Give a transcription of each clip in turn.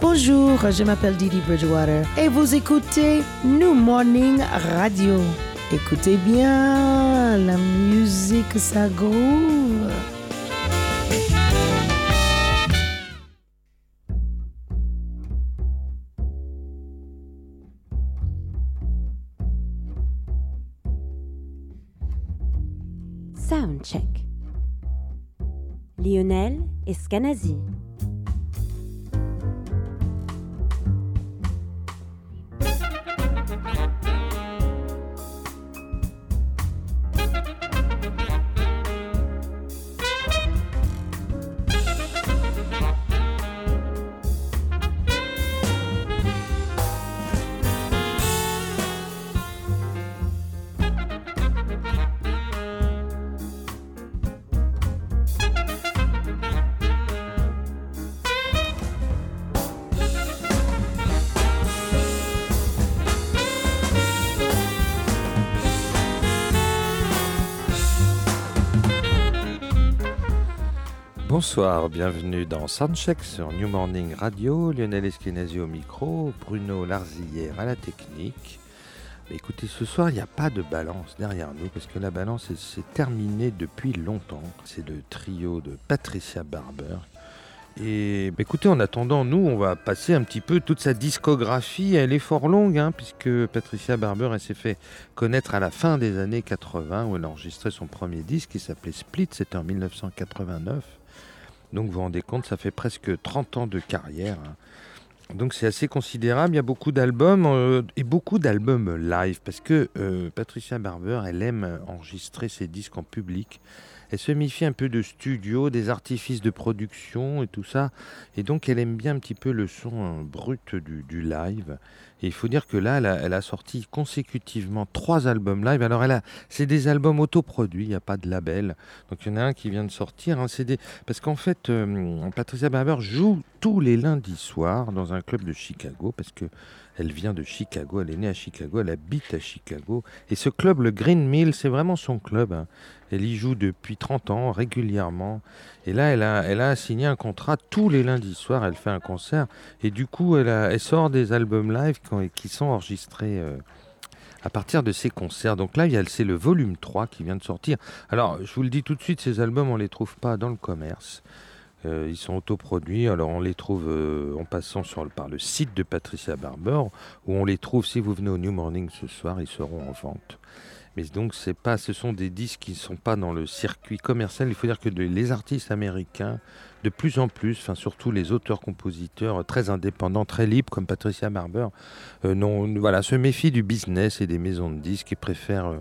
Bonjour, je m'appelle Didi Bridgewater et vous écoutez New Morning Radio. Écoutez bien, la musique ça. كنزي. Bonsoir, bienvenue dans Soundcheck sur New Morning Radio. Lionel Eskenazi au micro, Bruno Larzillière à la technique. Mais écoutez, ce soir, il n'y a pas de balance derrière nous parce que la balance s'est terminée depuis longtemps. C'est le trio de Patricia Barber. Et écoutez, en attendant, nous, on va passer un petit peu toute sa discographie. Elle est fort longue, hein, puisque Patricia Barber, elle s'est fait connaître à la fin des années 80, où elle a enregistré son premier disque qui s'appelait Split, c'était en 1989. Donc vous vous rendez compte, ça fait presque 30 ans de carrière. hein. Donc c'est assez considérable. Il y a beaucoup d'albums euh, et beaucoup d'albums live parce que euh, Patricia Barber, elle aime enregistrer ses disques en public. Elle se méfie un peu de studio, des artifices de production et tout ça. Et donc elle aime bien un petit peu le son euh, brut du, live. Et il faut dire que là, elle a, elle a sorti consécutivement trois albums live. Alors elle a, c'est des albums autoproduits, il n'y a pas de label. Donc il y en a un qui vient de sortir. hein, c'est Parce qu'en fait, euh, Patricia Barber joue tous les lundis soirs dans un club de Chicago parce que elle vient de Chicago, elle est née à Chicago, elle habite à Chicago. Et ce club, le Green Mill, c'est vraiment son club. hein. Elle y joue depuis 30 ans, régulièrement. Et là, elle a, signé un contrat tous les lundis soirs, elle fait un concert. Et du coup, elle, sort des albums live qui sont enregistrés euh, à partir de ces concerts. Donc là, c'est le volume 3 qui vient de sortir. Alors, je vous le dis tout de suite, ces albums, on ne les trouve pas dans le commerce. Euh, ils sont autoproduits, alors on les trouve euh, en passant par le site de Patricia Barber, où on les trouve, si vous venez au New Morning ce soir, ils seront en vente. Mais donc, ce sont des disques qui ne sont pas dans le circuit commercial. Il faut dire que les artistes américains, de plus en plus, surtout les auteurs-compositeurs euh, très indépendants, très libres, comme Patricia Barber, euh, non, voilà, se méfient du business et des maisons de disques et préfèrent euh,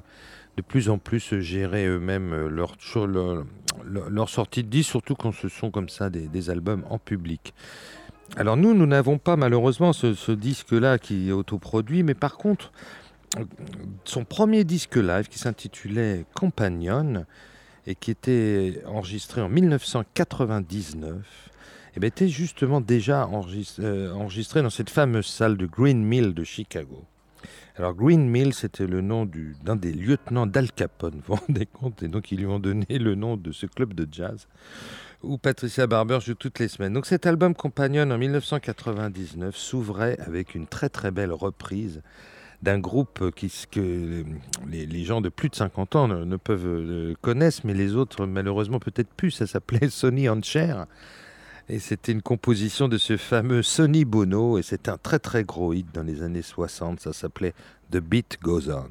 de plus en plus gérer eux-mêmes euh, leur, leur, sortie de disques, surtout quand ce sont comme ça des, albums en public. Alors nous, nous n'avons pas malheureusement ce, ce disque-là qui est autoproduit, mais par contre, euh, son premier disque live qui s'intitulait Companion et qui était enregistré en 1999, eh ben, était justement déjà enregistré, euh, enregistré dans cette fameuse salle de Green Mill de Chicago. Alors Green Mill, c'était le nom du- d'un des lieutenants d'Al Capone, vous vous rendez compte Et donc ils lui ont donné le nom de ce club de jazz où Patricia Barber joue toutes les semaines. Donc cet album Companion en 1999 s'ouvrait avec une très très belle reprise d'un groupe qui, que les, gens de plus de 50 ans ne, peuvent euh, connaissent, mais les autres malheureusement peut-être plus. Ça s'appelait Sonny and. Et c'était une composition de ce fameux Sonny Bono, et c'est un très très gros hit dans les années 60. Ça s'appelait The Beat Goes On.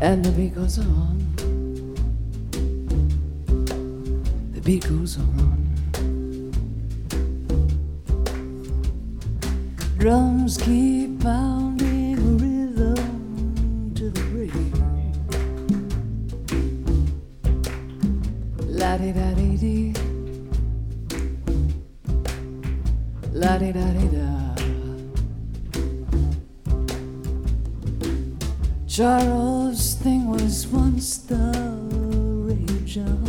And the beat goes on. Beat goes on. Drums keep pounding rhythm to the break. La di da di di. La di da di da. Charles thing was once the rage on.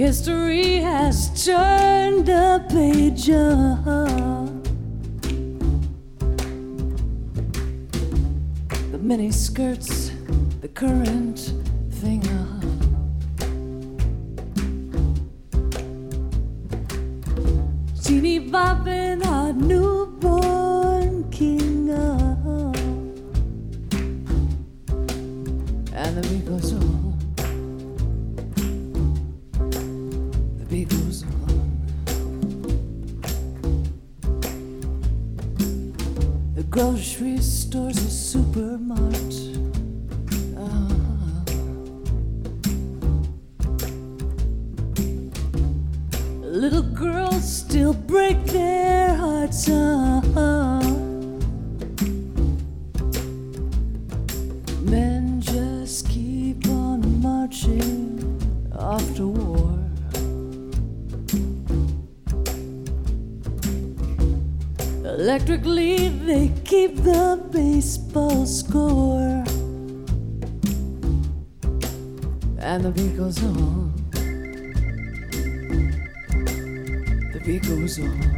History has turned a page. The mini skirts, the current thing. Teeny bopping our newborn king. And the beat goes on. Grocery store's a supermart. Ah. Little girls still break their hearts out. Electrically, they keep the baseball score. And the beat goes on. The beat goes on.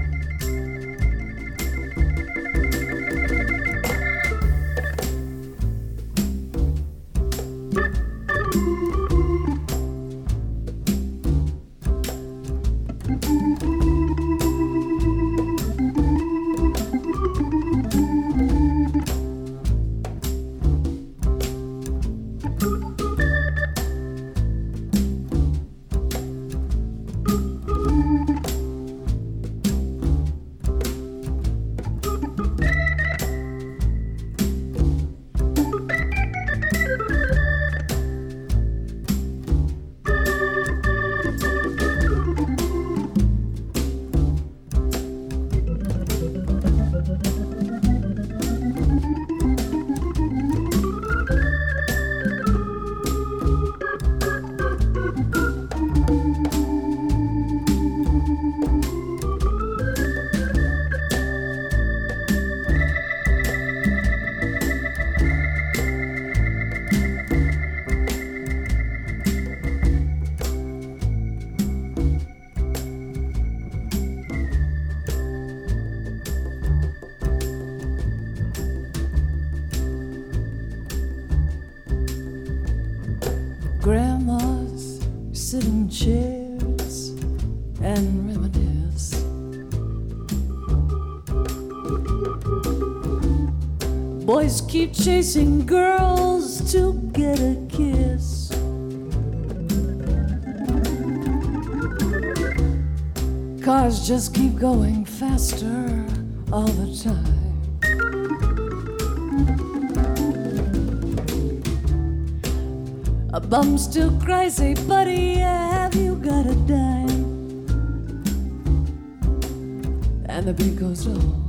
Chasing girls to get a kiss. Cars just keep going faster all the time. A bum still cries, hey buddy, have you got a dime? And the beat goes on.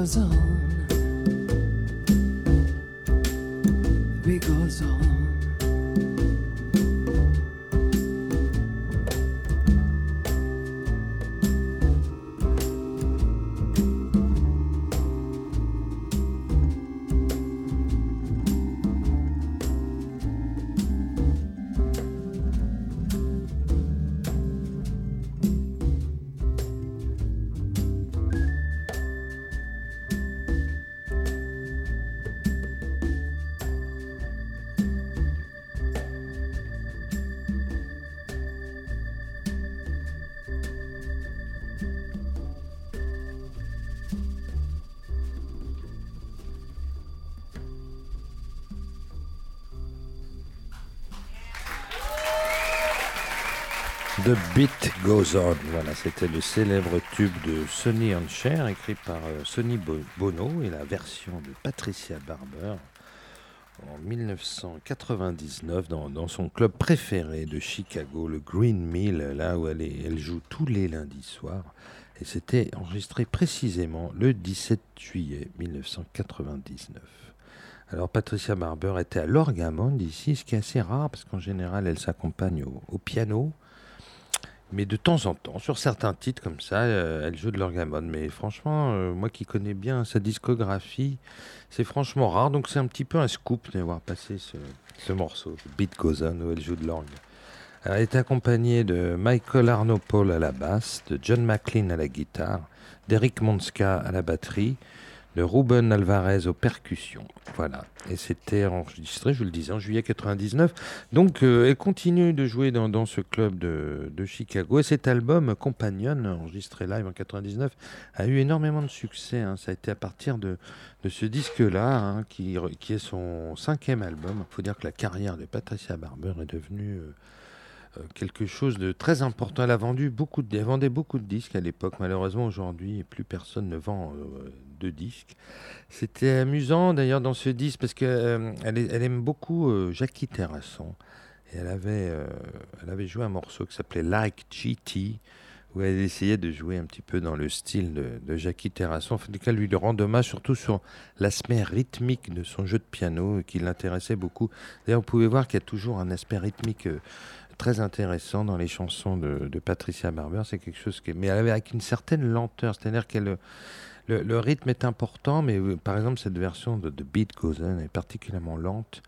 Goes on. Voilà, c'était le célèbre tube de Sonny and Cher, écrit par euh, Sonny Bo- Bono et la version de Patricia Barber en 1999 dans, son club préféré de Chicago, le Green Mill, là où elle, joue tous les lundis soirs. Et c'était enregistré précisément le 17 juillet 1999. Alors Patricia Barber était à l'orgamond ici, ce qui est assez rare parce qu'en général elle s'accompagne au piano. Mais de temps en temps, sur certains titres comme ça, euh, elle joue de l'orgamone. Mais franchement, euh, moi qui connais bien sa discographie, c'est franchement rare. Donc c'est un petit peu un scoop d'avoir passé ce, ce morceau, Beat Goes On, où elle joue de l'orgue. Elle est accompagnée de Michael Arno Paul à la basse, de John McLean à la guitare, d'Eric Monska à la batterie, de Ruben Alvarez aux percussions. Voilà. Et c'était enregistré, je le disais, en juillet 99. Donc, euh, elle continue de jouer dans, ce club de, Chicago. Et cet album, Companion, enregistré live en 99, a eu énormément de succès. hein. Ça a été à partir de, ce disque-là, hein, qui, est son cinquième album. Il faut dire que la carrière de Patricia Barber est devenue euh, euh, quelque chose de très important. Elle a vendu beaucoup de, elle vendait beaucoup de disques à l'époque. Malheureusement, aujourd'hui, plus personne ne vend de disques. C'était amusant d'ailleurs dans ce disque parce qu'elle elle aime beaucoup euh, Jackie Terrasson. Et elle avait, euh, elle avait joué un morceau qui s'appelait Like GT, où elle essayait de jouer un petit peu dans le style de, Jackie Terrasson. En tout cas, lui rend hommage surtout sur l'aspect rythmique de son jeu de piano qui l'intéressait beaucoup. D'ailleurs, vous pouvez voir qu'il y a toujours un aspect rythmique euh, très intéressant dans les chansons de, de Patricia Barber. C'est quelque chose qui, mais elle avait avec une certaine lenteur, c'est-à-dire qu'elle le, rythme est important, mais euh, par exemple cette version de Beat Goes On est particulièrement lente.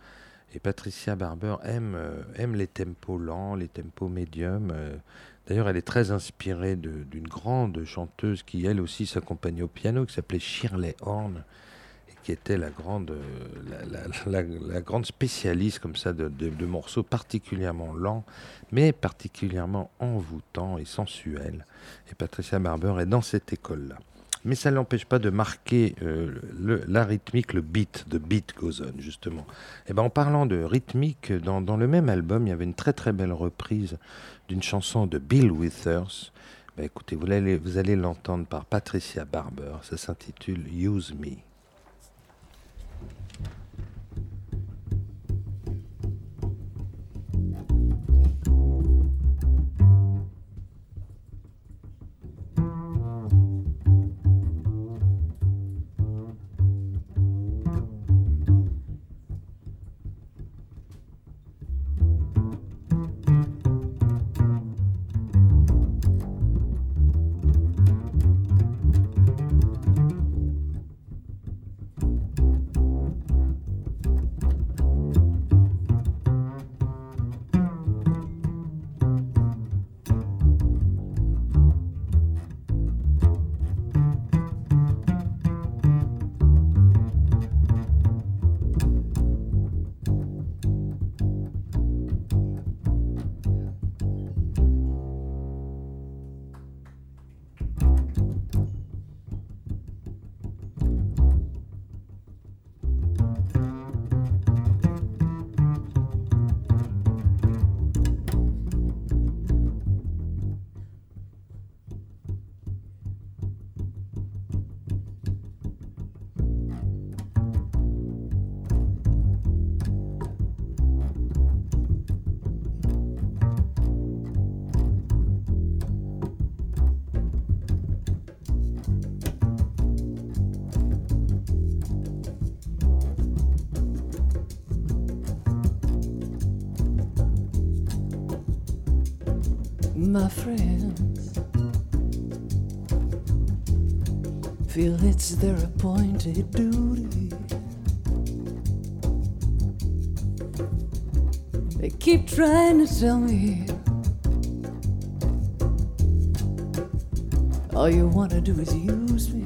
Et Patricia Barber aime, euh, aime les tempos lents, les tempos médiums. euh. D'ailleurs, elle est très inspirée d'une grande chanteuse qui, elle aussi, s'accompagnait au piano, qui s'appelait Shirley Horn, et qui était la grande, la, grande spécialiste comme ça de morceaux particulièrement lents, mais particulièrement envoûtants et sensuels. Et Patricia Barber est dans cette école-là. Mais ça ne l'empêche pas de marquer euh, le- la rythmique, le beat, de beat goes on, justement. Et ben, en parlant de rythmique, dans, dans le même album, il y avait une très très belle reprise d'une chanson de Bill Withers. Ben, écoutez, vous allez, vous allez l'entendre par Patricia Barber. Ça s'intitule Use Me. My friends feel it's their appointed duty. They keep trying to tell me all you want to do is use me.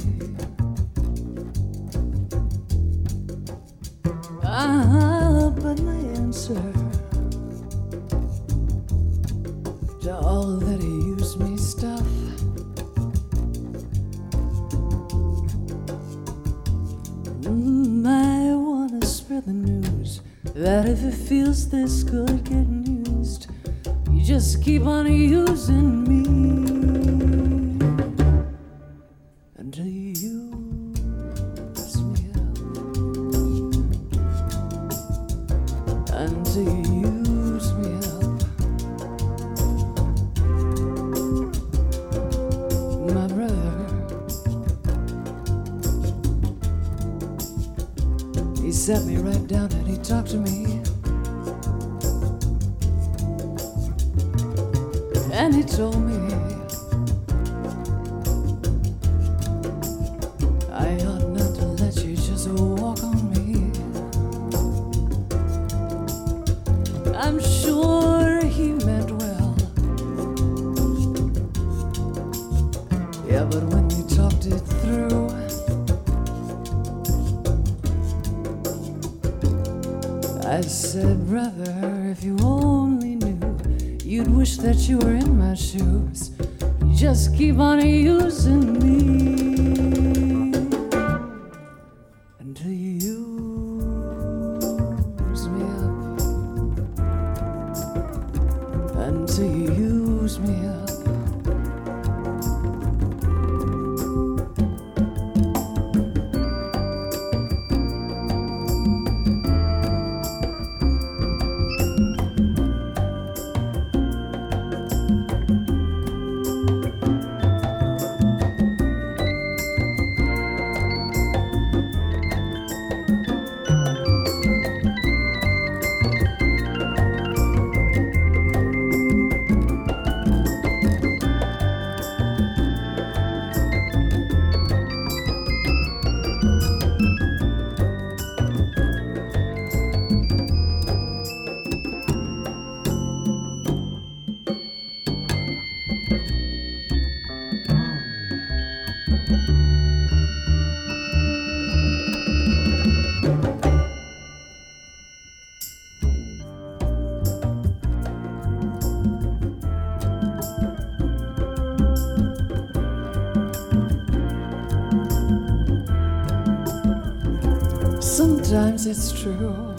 Sometimes it's true.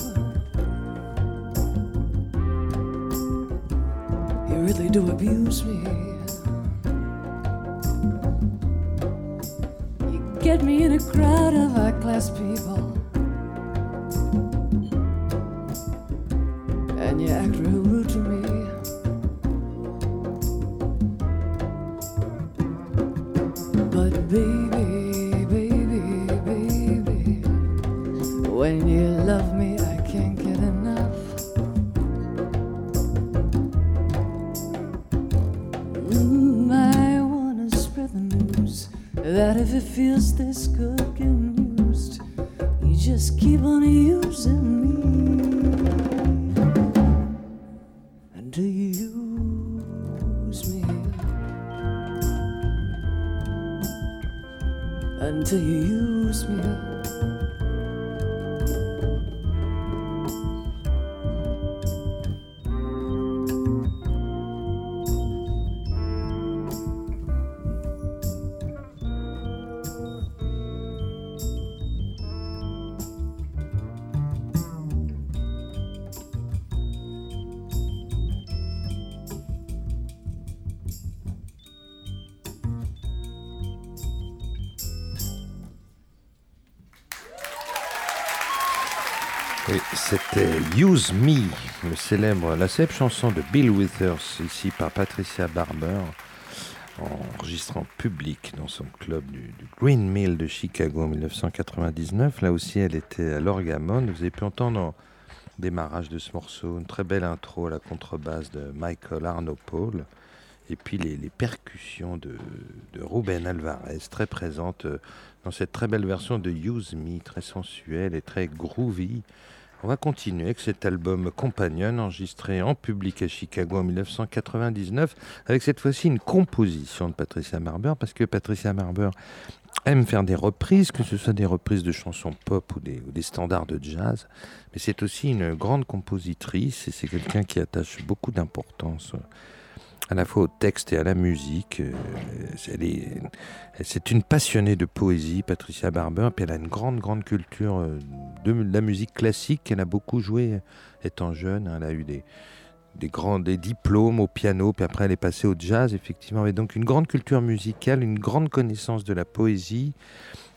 You really do abuse me. You get me in a crowd of high class people. Use Me, le célèbre, la célèbre chanson de Bill Withers, ici par Patricia Barber, enregistrée en public dans son club du, Green Mill de Chicago en 1999. Là aussi, elle était à l'orgamon. Vous avez pu entendre au démarrage de ce morceau une très belle intro à la contrebasse de Michael Arno Paul. Et puis les, les percussions de, de Ruben Alvarez, très présentes euh, dans cette très belle version de Use Me, très sensuelle et très groovy. On va continuer avec cet album Companion, enregistré en public à Chicago en 1999, avec cette fois-ci une composition de Patricia Barber, parce que Patricia Barber aime faire des reprises, que ce soit des reprises de chansons pop ou des, ou des standards de jazz, mais c'est aussi une grande compositrice, et c'est quelqu'un qui attache beaucoup d'importance à la fois au texte et à la musique. Euh, C'est une passionnée de poésie, Patricia Barber, puis elle a une grande, grande culture euh, de la musique classique. Elle a beaucoup joué étant jeune. Elle a eu des, grands des diplômes au piano, puis après elle est passée au jazz, effectivement. Et donc une grande culture musicale, une grande connaissance de la poésie,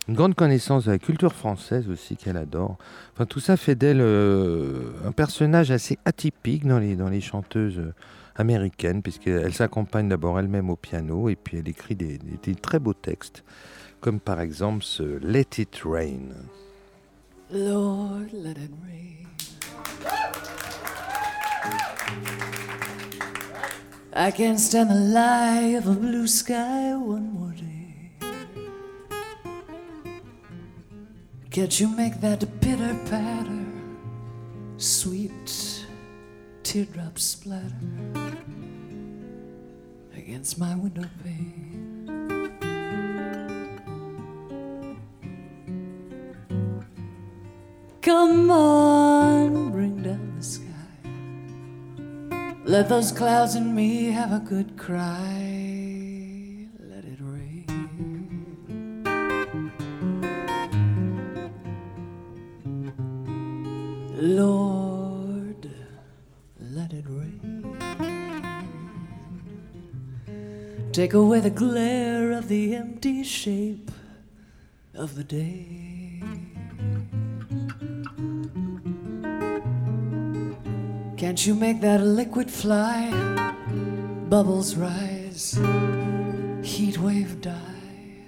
une grande connaissance de la culture française aussi qu'elle adore. Enfin, tout ça fait d'elle euh, un personnage assez atypique dans les, dans les chanteuses américaines, puisqu'elle s'accompagne d'abord elle-même au piano, et puis elle écrit des, des- des très beaux textes, comme par exemple ce Let It Rain. Lord, let it rain. I can't stand the lie of a blue sky one more day. Can't you make that pitter patter, sweet teardrops splatter against my window pane? Come on, bring down the sky. Let those clouds and me have a good cry. Take away the glare of the empty shape of the day. Can't you make that liquid fly? Bubbles rise, heat wave die.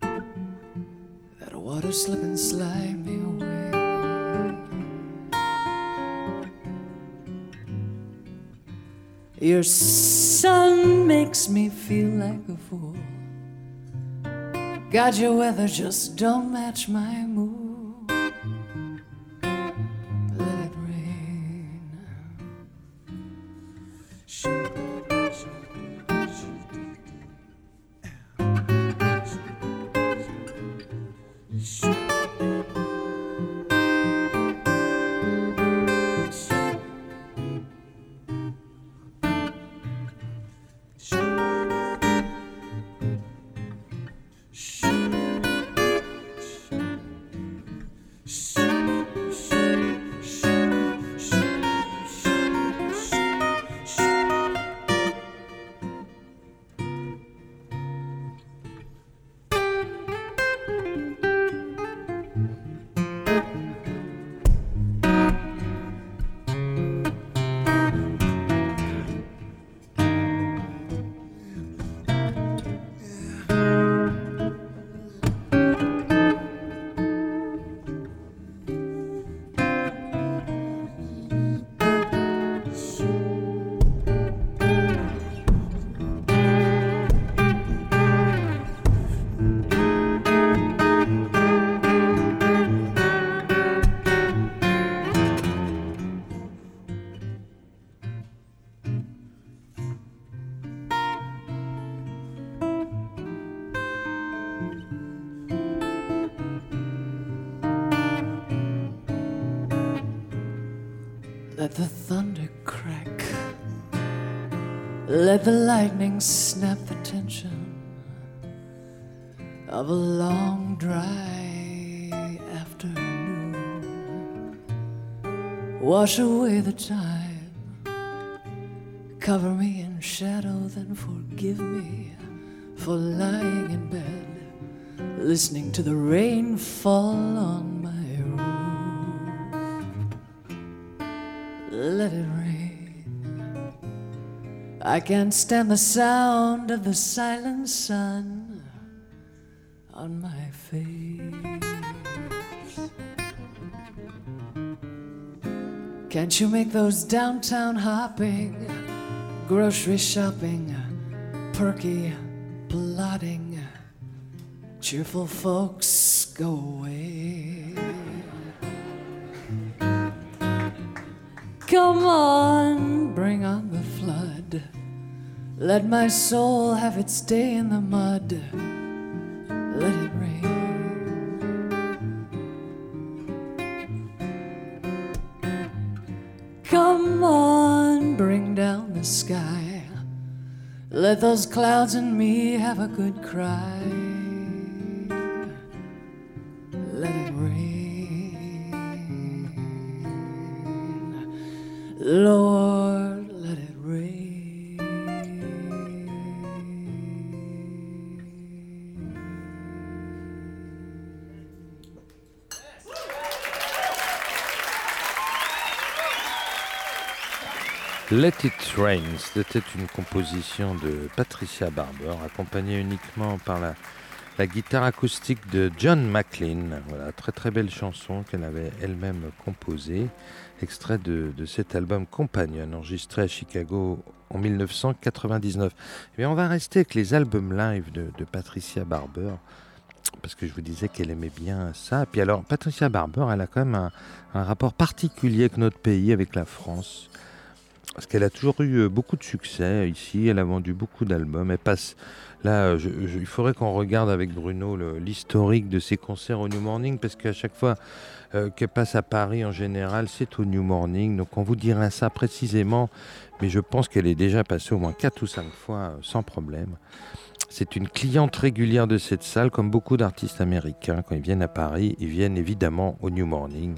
That water slip and slide me away. Your sun makes me feel like a fool. God, your weather just don't match my mood. Lightning snap the tension of a long dry afternoon. Wash away the time. Cover me in shadow, then forgive me for lying in bed, listening to the rain fall on my roof. Let it rain. I can't stand the sound of the silent sun on my face. Can't you make those downtown hopping, grocery shopping, perky plodding, cheerful folks go away? Come on, bring on the flood. Let my soul have its day in the mud. Let it rain. Come on, bring down the sky. Let those clouds and me have a good cry. Let It Rain, c'était une composition de Patricia Barber, accompagnée uniquement par la, guitare acoustique de John McLean. Voilà, très très belle chanson qu'elle avait elle-même composée, extrait de, cet album Companion, enregistré à Chicago en 1999. Mais on va rester avec les albums live de, de Patricia Barber parce que je vous disais qu'elle aimait bien ça. Puis alors, Patricia Barber, elle a quand même un, un rapport particulier avec notre pays, avec la France. Parce qu'elle a toujours eu euh, beaucoup de succès ici, elle a vendu beaucoup d'albums. Elle passe. Là, euh, il faudrait qu'on regarde avec Bruno l'historique de ses concerts au New Morning, parce qu'à chaque fois euh, qu'elle passe à Paris, en général, c'est au New Morning. Donc on vous dira ça précisément, mais je pense qu'elle est déjà passée au moins 4 ou 5 fois sans problème. C'est une cliente régulière de cette salle, comme beaucoup d'artistes américains, quand ils viennent à Paris, ils viennent évidemment au New Morning.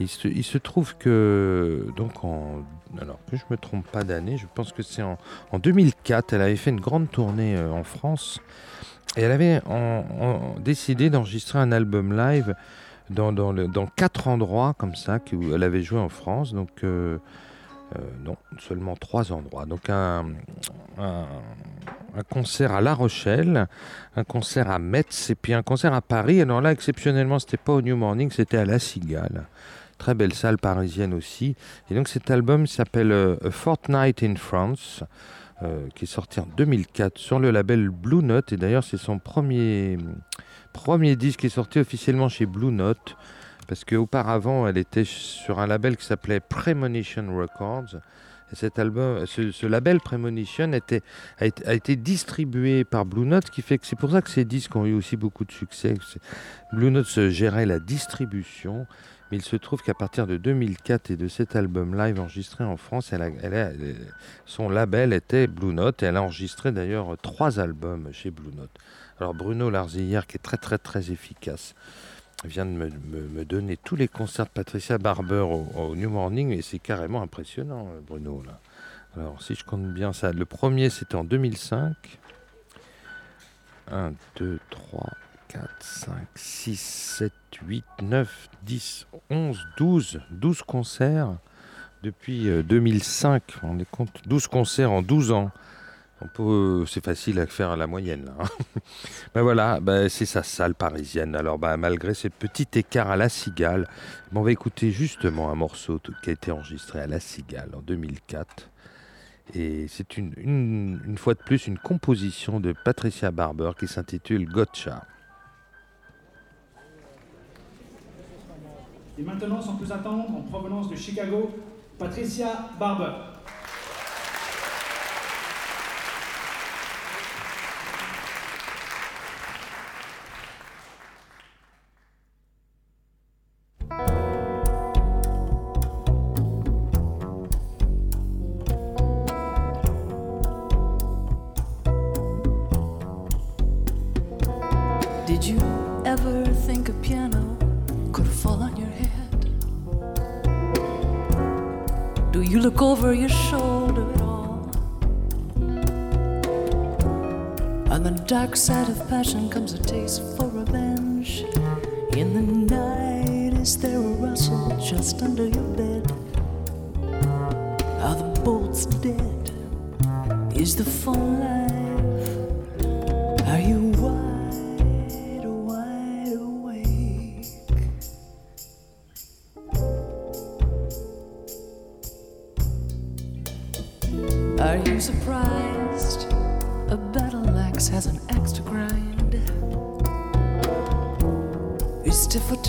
Il se, trouve que, donc en, alors que je me trompe pas d'année, je pense que c'est en, en 2004, elle avait fait une grande tournée euh, en France et elle avait décidé d'enregistrer un album live dans, dans, quatre endroits comme ça qu'elle avait joué en France. Donc, euh, euh, non, seulement trois endroits. Donc, un, un, un concert à La Rochelle, un concert à Metz et puis un concert à Paris. Alors là, exceptionnellement, c'était pas au New Morning, c'était à La Cigale. Très belle salle parisienne aussi. Et donc cet album s'appelle euh, Fortnight in France, euh, qui est sorti en 2004 sur le label Blue Note. Et d'ailleurs, c'est son premier, premier disque qui est sorti officiellement chez Blue Note. Parce qu'auparavant, elle était sur un label qui s'appelait Premonition Records. Et cet album, ce, label Premonition a, été, a été distribué par Blue Note, qui fait que c'est pour ça que ces disques ont eu aussi beaucoup de succès. Blue Note se gérait la distribution. Il se trouve qu'à partir de 2004 et de cet album live enregistré en France, son label était Blue Note et elle a enregistré d'ailleurs trois albums chez Blue Note. Alors Bruno Larzillière, qui est très très très efficace, vient de me, donner tous les concerts de Patricia Barber au, au New Morning et c'est carrément impressionnant euh, Bruno là. Alors si je compte bien ça, le premier c'était en 2005. 1, 2, 3, 4, 5, 6, 7, 8, 9, 10, 11, 12, 12 concerts depuis euh, 2005. On est compte 12 concerts en 12 ans. C'est facile à faire la moyenne là. hein. ben voilà, ben c'est sa salle parisienne. Alors ben, malgré ce petit écart à la Cigale, ben, on va écouter justement un morceau qui a été enregistré à la Cigale en 2004. Et c'est une fois de plus une composition de Patricia Barber qui s'intitule Gotcha. Et maintenant, sans plus attendre, en provenance de Chicago, Patricia Barber. Look over your shoulder at all? On the dark side of passion comes a taste for revenge. In the night, is there a rustle just under your bed? Are the bolts dead? Is the phone live?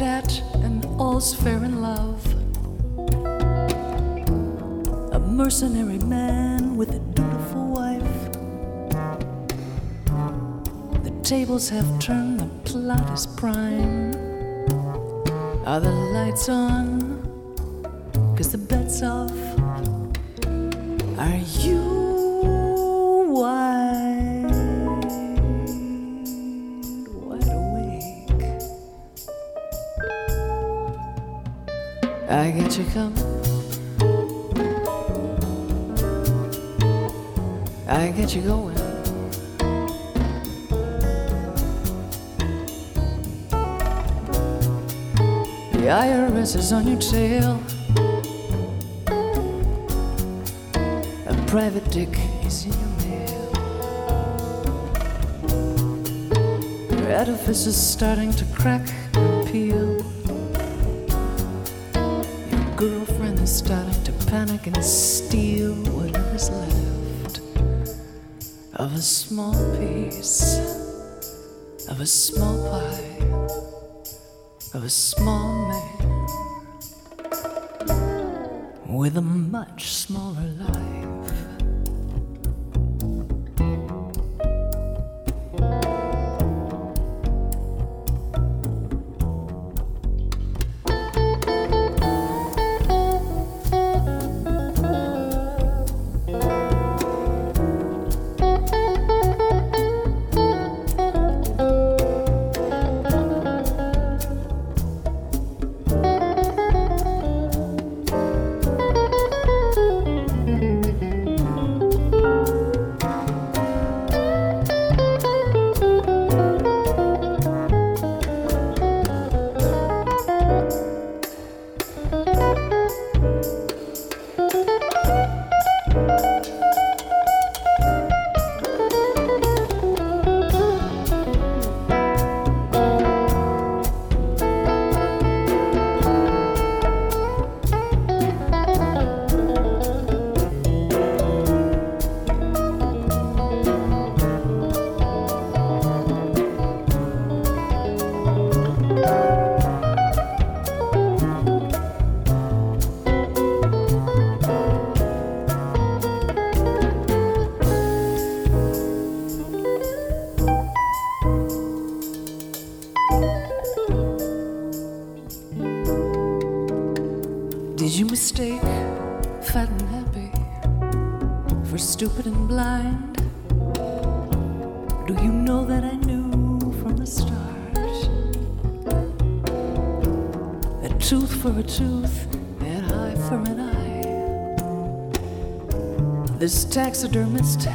Tat and all's fair in love? A mercenary man with a dutiful wife. The tables have turned, the plot is prime. Are the lights on? You coming. I get you going. The IRS is on your tail. A private dick is in your mail. Your edifice is starting to crack panic and steal whatever's left. of a small piece of a small pie of a small man with a much smaller life.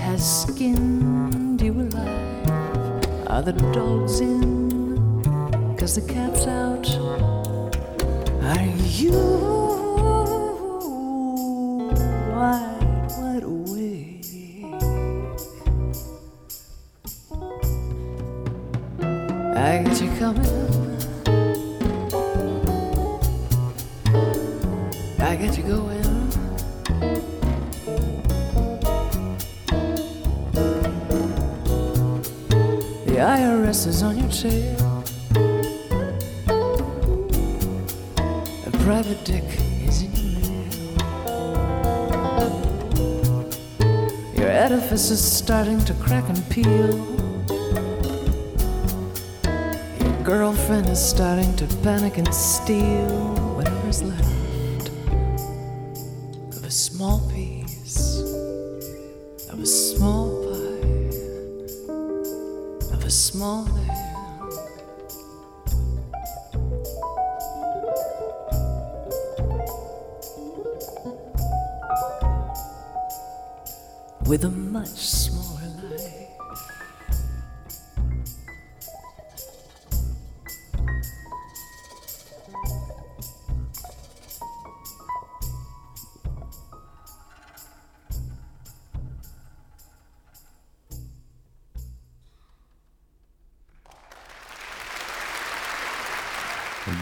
Has skinned you alive. Are the dogs in? Cause the cat's starting to crack and peel. Your girlfriend is starting to panic and steal whatever's left of a small piece of a small pie of a small man. With a much smaller.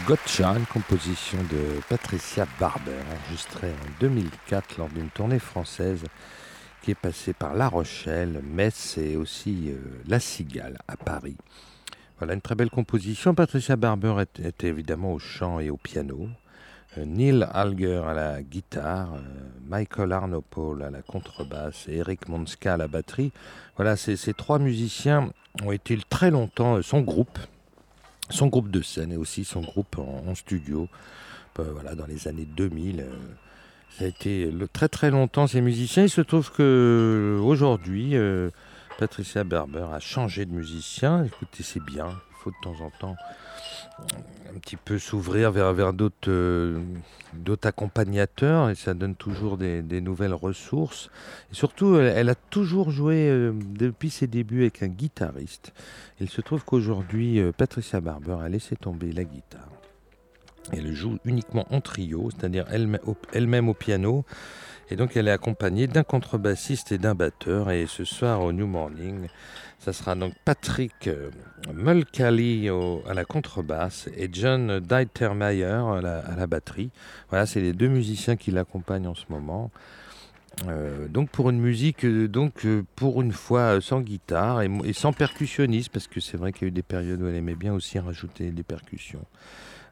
Gotcha, une composition de Patricia Barber, enregistrée en 2004 lors d'une tournée française qui est passée par La Rochelle, Metz et aussi euh, La Cigale à Paris. Voilà une très belle composition. Patricia Barber était, évidemment au chant et au piano. Euh, Neil Alger à la guitare, euh, Michael Arnopole à la contrebasse et Eric Monska à la batterie. Voilà, ces, trois musiciens ont été très longtemps son groupe, son groupe de scène et aussi son groupe en, en studio. Voilà, dans les années 2000. Ça a été très très longtemps ces musiciens. Il se trouve que euh, aujourd'hui, euh, Patricia Berber a changé de musicien. Écoutez, c'est bien. Il faut de temps en temps euh, un petit peu s'ouvrir vers, vers d'autres accompagnateurs et ça donne toujours des, nouvelles ressources. Et surtout, elle, a toujours joué depuis ses débuts avec un guitariste. Il se trouve qu'aujourd'hui, Patricia Barber a laissé tomber la guitare. Elle joue uniquement en trio, c'est-à-dire elle-même au, piano. Et donc elle est accompagnée d'un contrebassiste et d'un batteur. Et ce soir au New Morning, ça sera donc Patrick euh, Mulcahy à la contrebasse et John Deitermeyer à la, batterie. Voilà, c'est les deux musiciens qui l'accompagnent en ce moment. Euh, donc pour une musique, euh, donc pour une fois sans guitare et, et sans percussionniste, parce que c'est vrai qu'il y a eu des périodes où elle aimait bien aussi rajouter des percussions.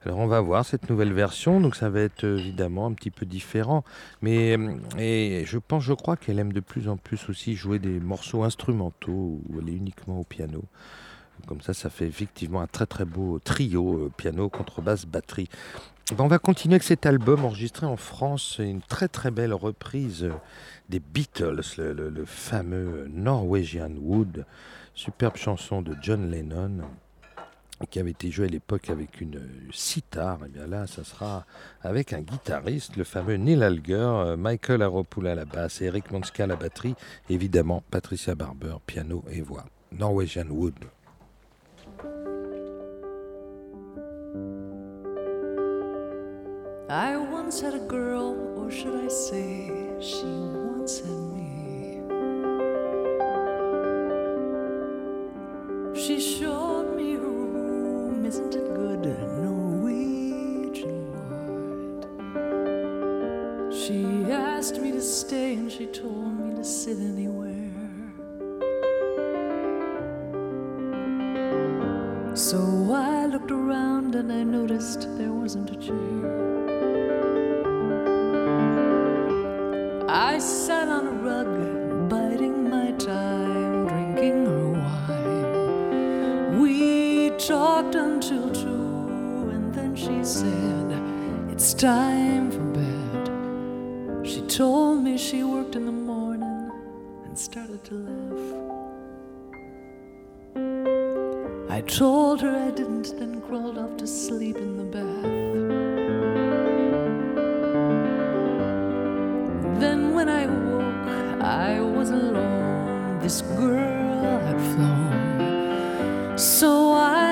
Alors on va voir cette nouvelle version, donc ça va être euh, évidemment un petit peu différent, mais euh, et je pense, je crois qu'elle aime de plus en plus aussi jouer des morceaux instrumentaux où elle est uniquement au piano. Comme ça, ça fait effectivement un très très beau trio euh, piano, contrebasse, batterie. On va continuer avec cet album enregistré en France, une très très belle reprise des Beatles, le, le- le fameux Norwegian Wood, superbe chanson de John Lennon qui avait été jouée à l'époque avec une sitar. Et bien là, ça sera avec un guitariste, le fameux Neil Alger, euh, Michael Aropoula à la basse Eric Monska à la batterie, évidemment Patricia Barber, piano et voix. Norwegian Wood. I once had a girl, or should I say, she once had me. She her isn't it good? Norwegian wood. She asked me to stay, and she told me to sit anywhere. So I looked around and I noticed there wasn't a chair. I sat on a rug, talked until two, and then she said, It's time for bed. She told me she worked in the morning and started to laugh. I told her I didn't, then crawled off to sleep in the bath. Then when I woke, I was alone. This girl had flown. So I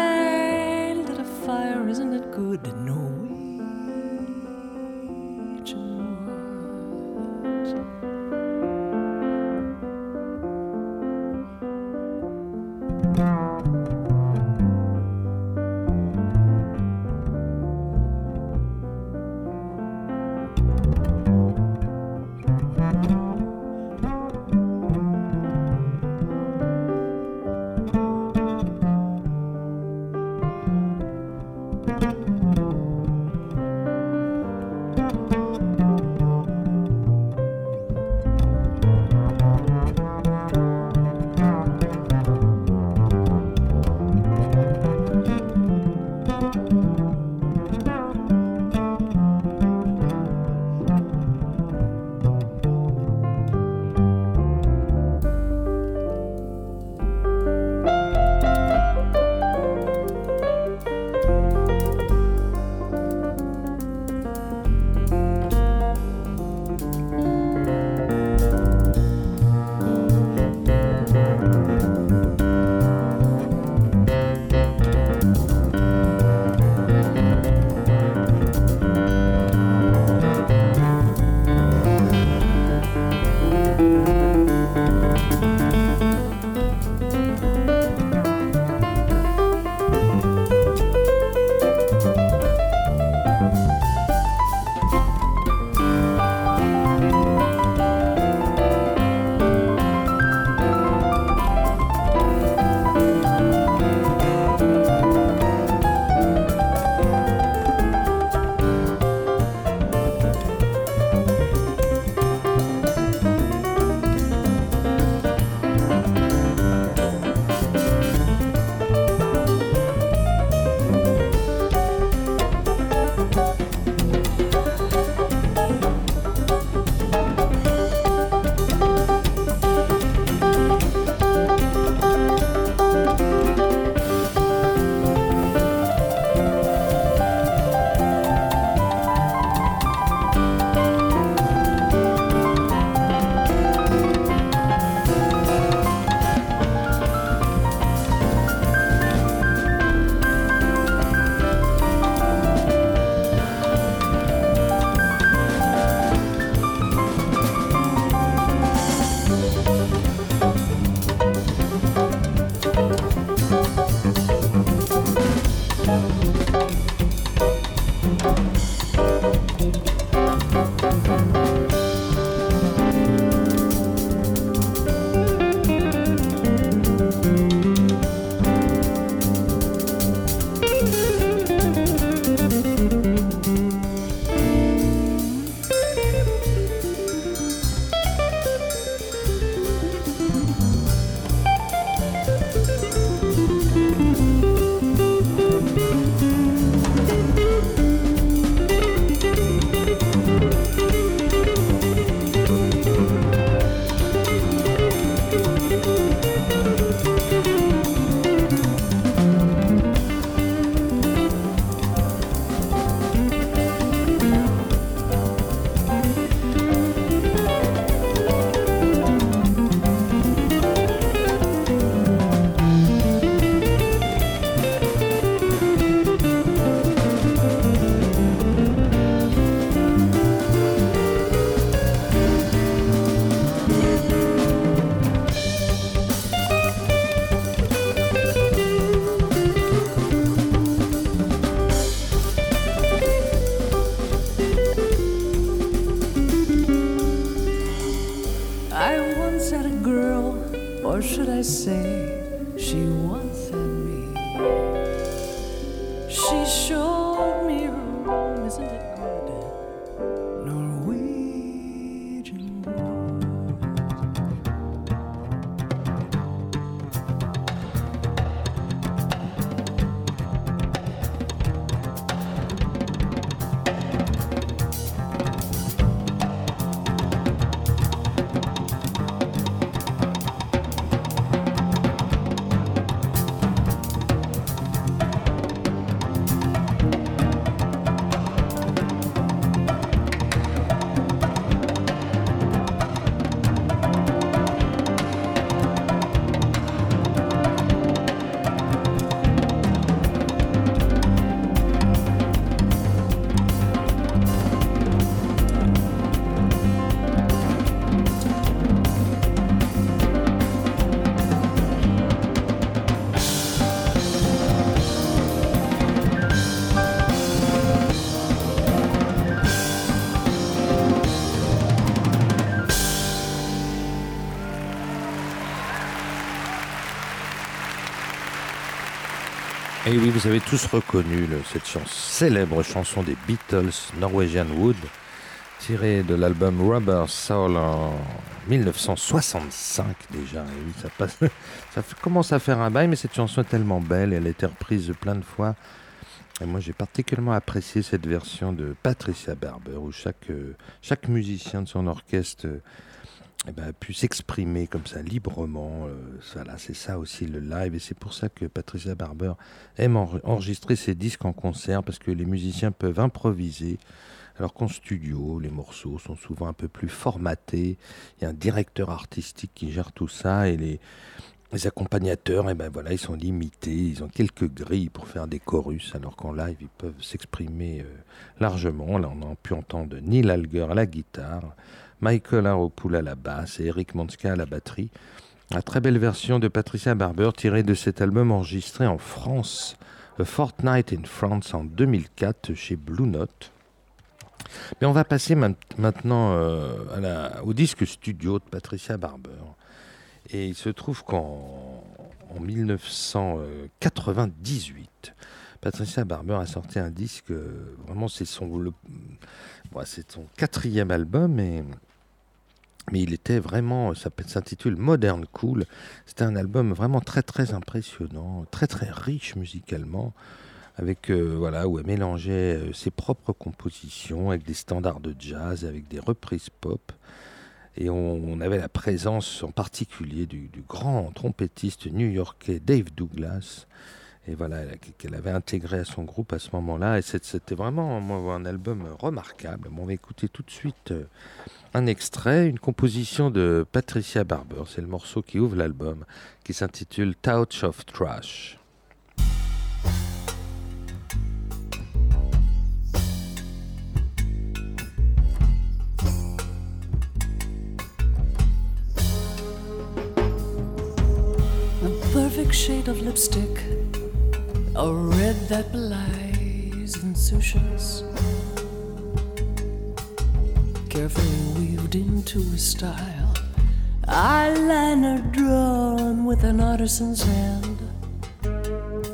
Oui, vous avez tous reconnu cette célèbre chanson des Beatles, Norwegian Wood, tirée de l'album Rubber Soul en 1965 déjà. Ça, commence à faire un bail, mais cette chanson est tellement belle, elle a été reprise plein de fois. Moi, j'ai particulièrement apprécié cette version de Patricia Barber, où chaque, euh, musicien de son orchestre eh ben, a pu s'exprimer comme ça librement. euh, voilà, c'est ça aussi le live, et c'est pour ça que Patricia Barber aime en- enregistrer ses disques en concert, parce que les musiciens peuvent improviser. Alors qu'en studio, les morceaux sont souvent un peu plus formatés. Il y a un directeur artistique qui gère tout ça et les, les accompagnateurs, eh ben voilà, ils sont limités. Ils ont quelques grilles pour faire des chorus, alors qu'en live, ils peuvent s'exprimer euh, largement. Là, on a pu entendre Neil Alger à la guitare, Michael Aropoul à la basse et Eric Monska à la batterie. La très belle version de Patricia Barber tirée de cet album enregistré en France, A Fortnight in France en 2004 chez Blue Note. Mais on va passer ma- maintenant euh, au disque studio de Patricia Barber. Et il se trouve qu'en en 1998, Patricia Barber a sorti un disque, euh, vraiment c'est son, quatrième album, mais il était vraiment, ça peut- s'intitule Modern Cool. C'était un album vraiment très très impressionnant, très très riche musicalement avec euh, voilà où elle mélangeait euh, ses propres compositions avec des standards de jazz, avec des reprises pop. Et on, avait la présence en particulier du, grand trompettiste new-yorkais Dave Douglas. Et voilà, qu'elle avait intégré à son groupe à ce moment-là. Et c'était vraiment un album remarquable. On va écouter tout de suite euh, un extrait, une composition de Patricia Barber. C'est le morceau qui ouvre l'album, qui s'intitule Touch of Trash. Perfect shade of lipstick, a red that insouciance. Carefully weaved into a style, eyeliner drawn with an artisan's hand.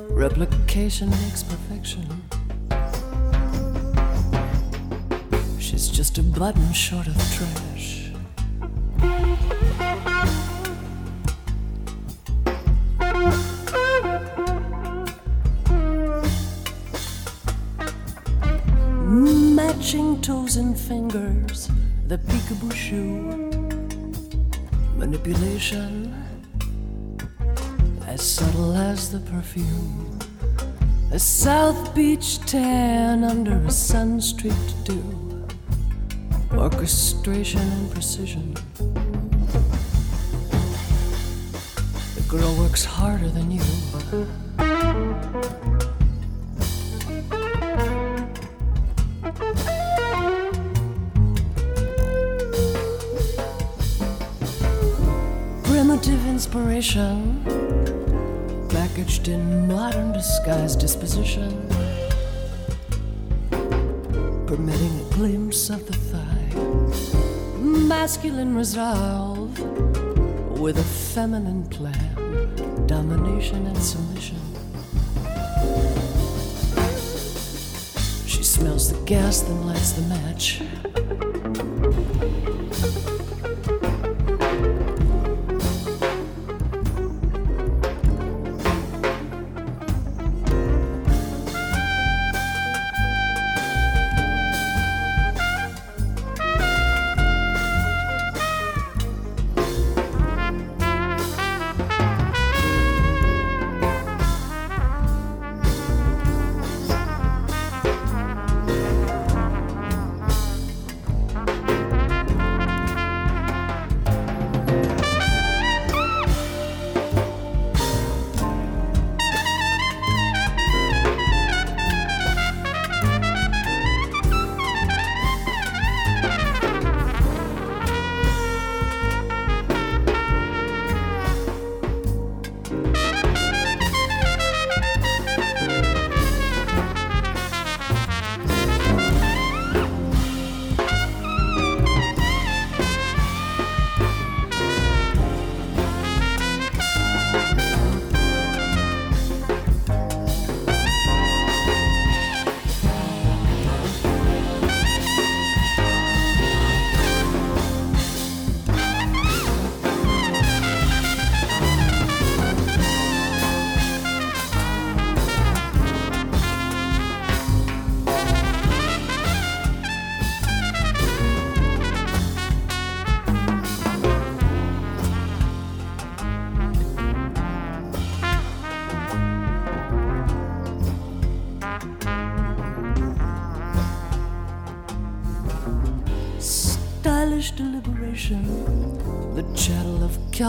Replication makes perfection. She's just a button short of trash. Matching toes and fingers, the peekaboo shoe. Manipulation as subtle as the perfume. A South Beach tan under a sun streaked dew. Orchestration and precision. The girl works harder than you. Inspiration, packaged in modern disguise disposition, permitting a glimpse of the thigh. Masculine resolve, with a feminine plan, domination and submission. She smells the gas, then lights the match.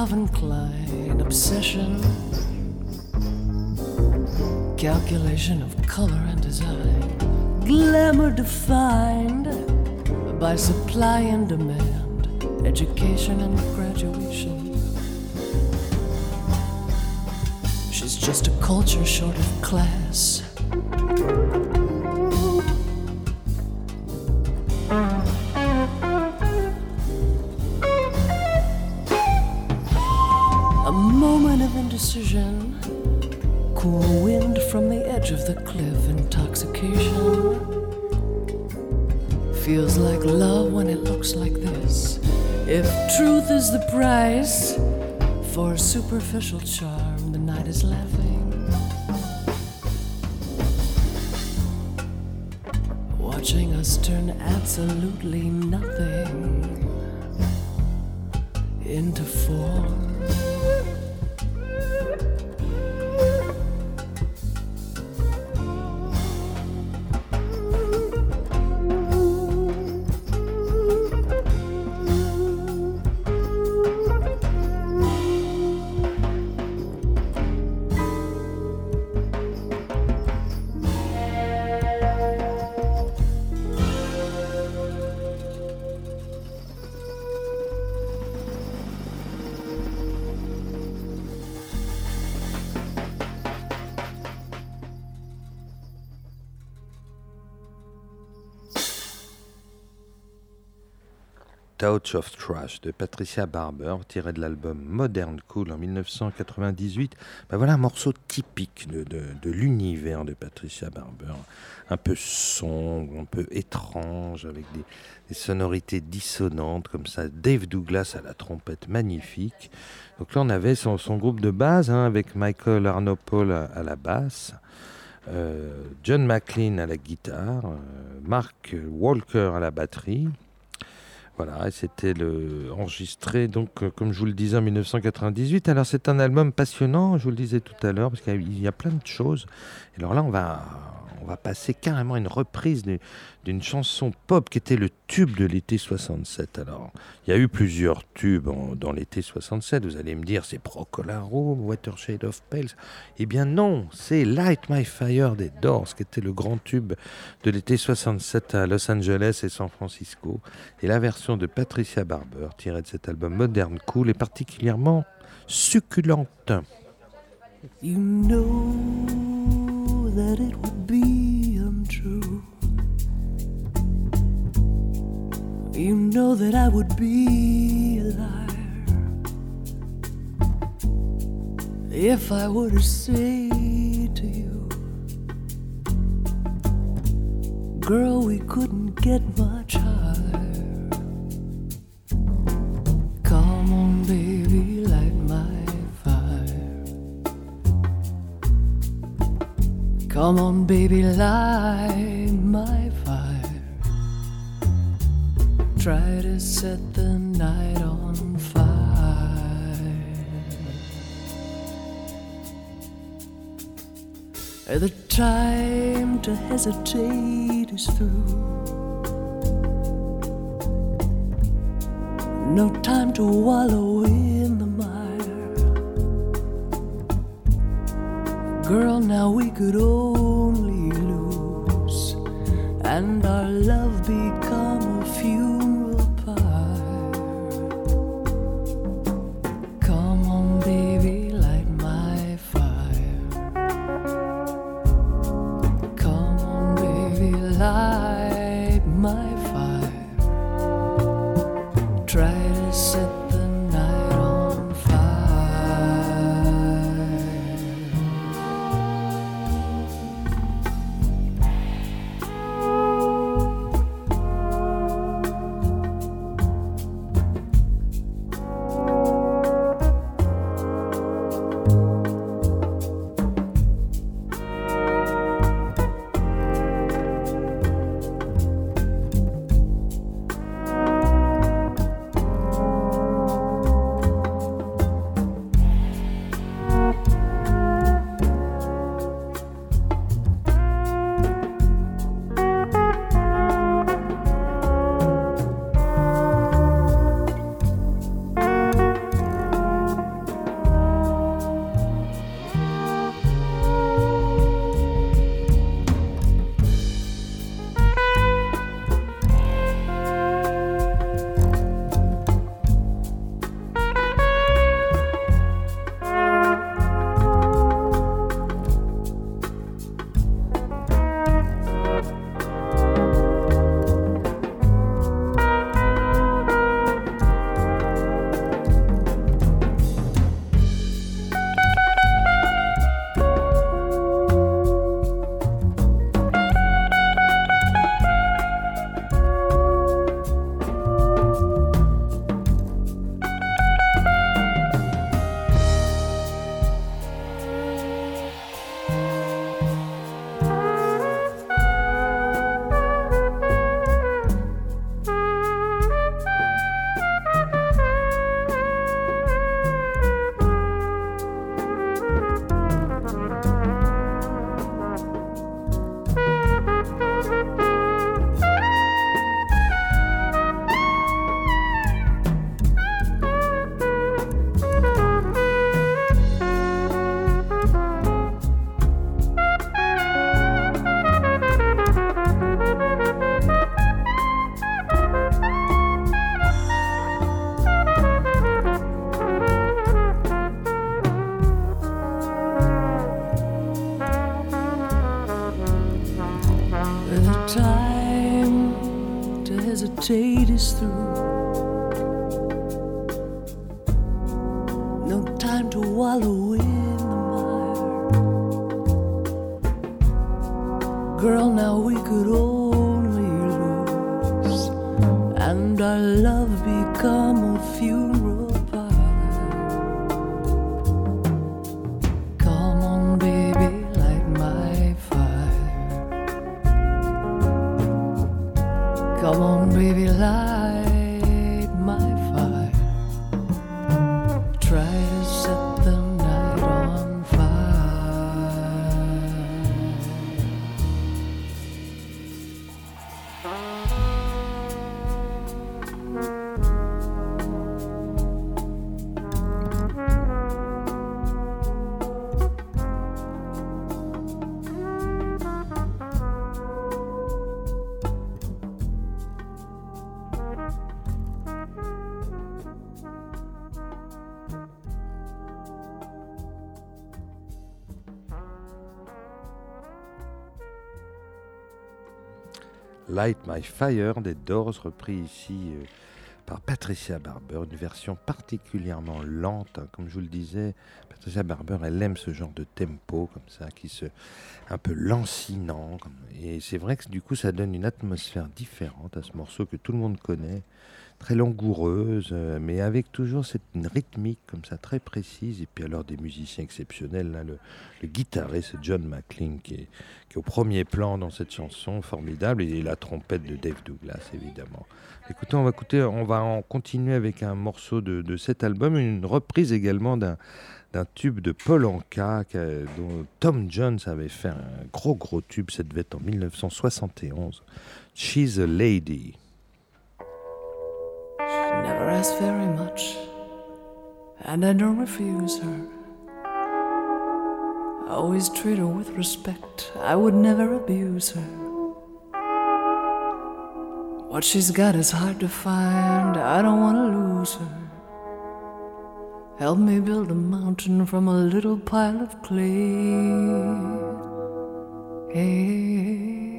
Calvin Klein, obsession, calculation of color and design, glamour defined by supply and demand, education and graduation. She's just a culture short of class. Superficial charm, the night is laughing. Watching us turn absolutely Touch of Trash de Patricia Barber, tiré de l'album Modern Cool en 1998. Ben voilà un morceau typique de, de- de l'univers de Patricia Barber. Un peu sombre, un peu étrange, avec des, sonorités dissonantes comme ça. Dave Douglas à la trompette magnifique. Donc là, on avait son, son groupe de base hein, avec Michael Arnopol à, à la basse. euh, John McLean à la guitare, euh, Mark Walker à la batterie, voilà, et c'était enregistré donc euh, comme je vous le disais en 1998. Alors c'est un album passionnant, je vous le disais tout à l'heure parce qu'il y a- il y a plein de choses. Et alors là on va on va passer carrément à une reprise du- d'une chanson pop qui était le tube de l'été 67. Alors, il y a eu plusieurs tubes dans l'été 67. Vous allez me dire c'est Procol Watershed of Pale. Eh bien non, c'est Light My Fire des Doors qui était le grand tube de l'été 67 à Los Angeles et San Francisco. Et la version de Patricia Barber, tirée de cet album Modern Cool, est particulièrement succulente. You know that it be true. You know that I would be a liar if I were to say to you, Girl, we couldn't get much higher. Come on, baby, light my fire. Try to set the night on fire. The time to hesitate is through. No time to wallow in. Girl, now we could only lose, and our love become Light My Fire des Doors, repris ici euh, par Patricia Barber, une version particulièrement lente. Hein. Comme je vous le disais, Patricia Barber, elle aime ce genre de tempo comme ça, qui se un peu lancinant. Et c'est vrai que du coup, ça donne une atmosphère différente à ce morceau que tout le monde connaît très langoureuse, euh, mais avec toujours cette rythmique comme ça, très précise. Et puis alors des musiciens exceptionnels. Là, le, guitariste John McLean qui est, au premier plan dans cette chanson, formidable, et la trompette de Dave Douglas, évidemment. Écoutez, on va, écouter, on va en continuer avec un morceau de, de cet album, une reprise également d'un d'un tube de Paul Anka dont Tom Jones avait fait un gros gros tube, cette devait être en 1971. She's a Lady. Never asks very much, and I don't refuse her. I always treat her with respect, I would never abuse her. What she's got is hard to find, I don't want to lose her. Help me build a mountain from a little pile of clay. Hey.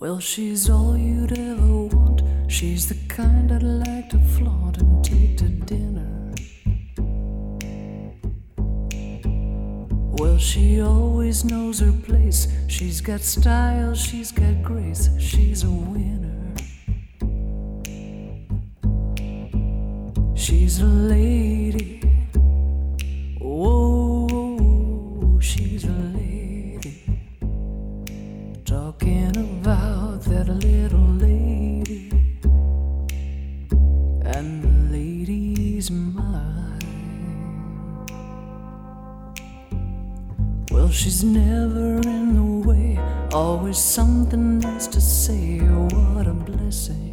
Well, she's all you'd ever want. She's the kind I'd like to flaunt and take to dinner. Well, she always knows her place. She's got style, she's got grace, she's a winner. She's a lady. Oh, she's a lady. Talking She's never in the way. Always something nice to say. What a blessing.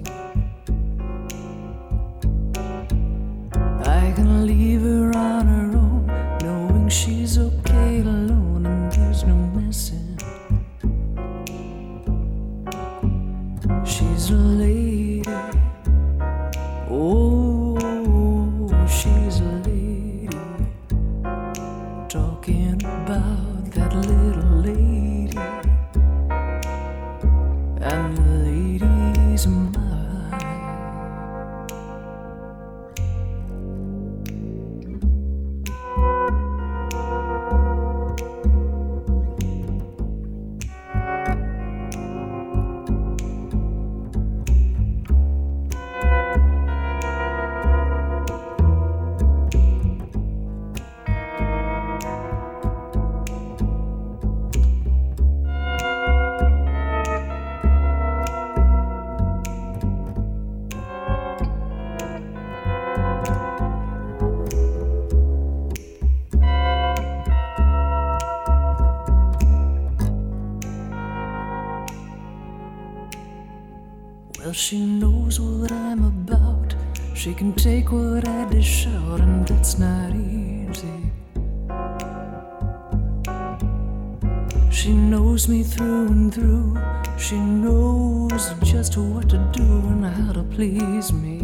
Through. She knows just what to do and how to please me.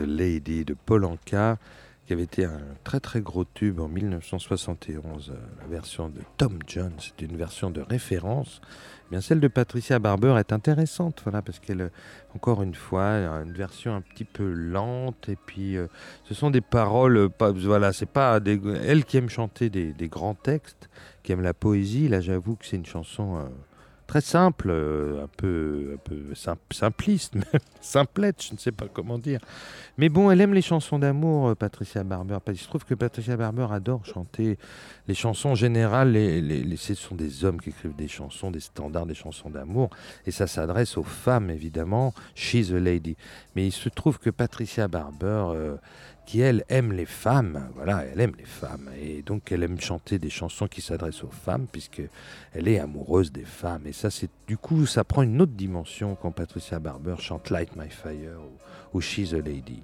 A Lady de Paul Anka. qui avait été un très très gros tube en 1971, euh, la version de Tom Jones, c'est une version de référence. Eh bien celle de Patricia Barber est intéressante, voilà, parce qu'elle, encore une fois, a une version un petit peu lente, et puis euh, ce sont des paroles, euh, pas, voilà, c'est pas elle qui aime chanter des, grands textes, qui aime la poésie. Là, j'avoue que c'est une chanson très simple, euh, un peu, un peu sim- simpliste, simplette, je ne sais pas comment dire. Mais bon, elle aime les chansons d'amour, euh, Patricia Barber. Il se trouve que Patricia Barber adore chanter les chansons en général. Les- ce sont des hommes qui écrivent des chansons, des standards, des chansons d'amour. Et ça s'adresse aux femmes, évidemment. She's a lady. Mais il se trouve que Patricia Barber, euh, qui elle aime les femmes, voilà, elle aime les femmes. Et donc elle aime chanter des chansons qui s'adressent aux femmes, puisque elle est amoureuse des femmes. Et ça, c'est du coup, ça prend une autre dimension quand Patricia Barber chante Light My Fire ou, ou She's a Lady.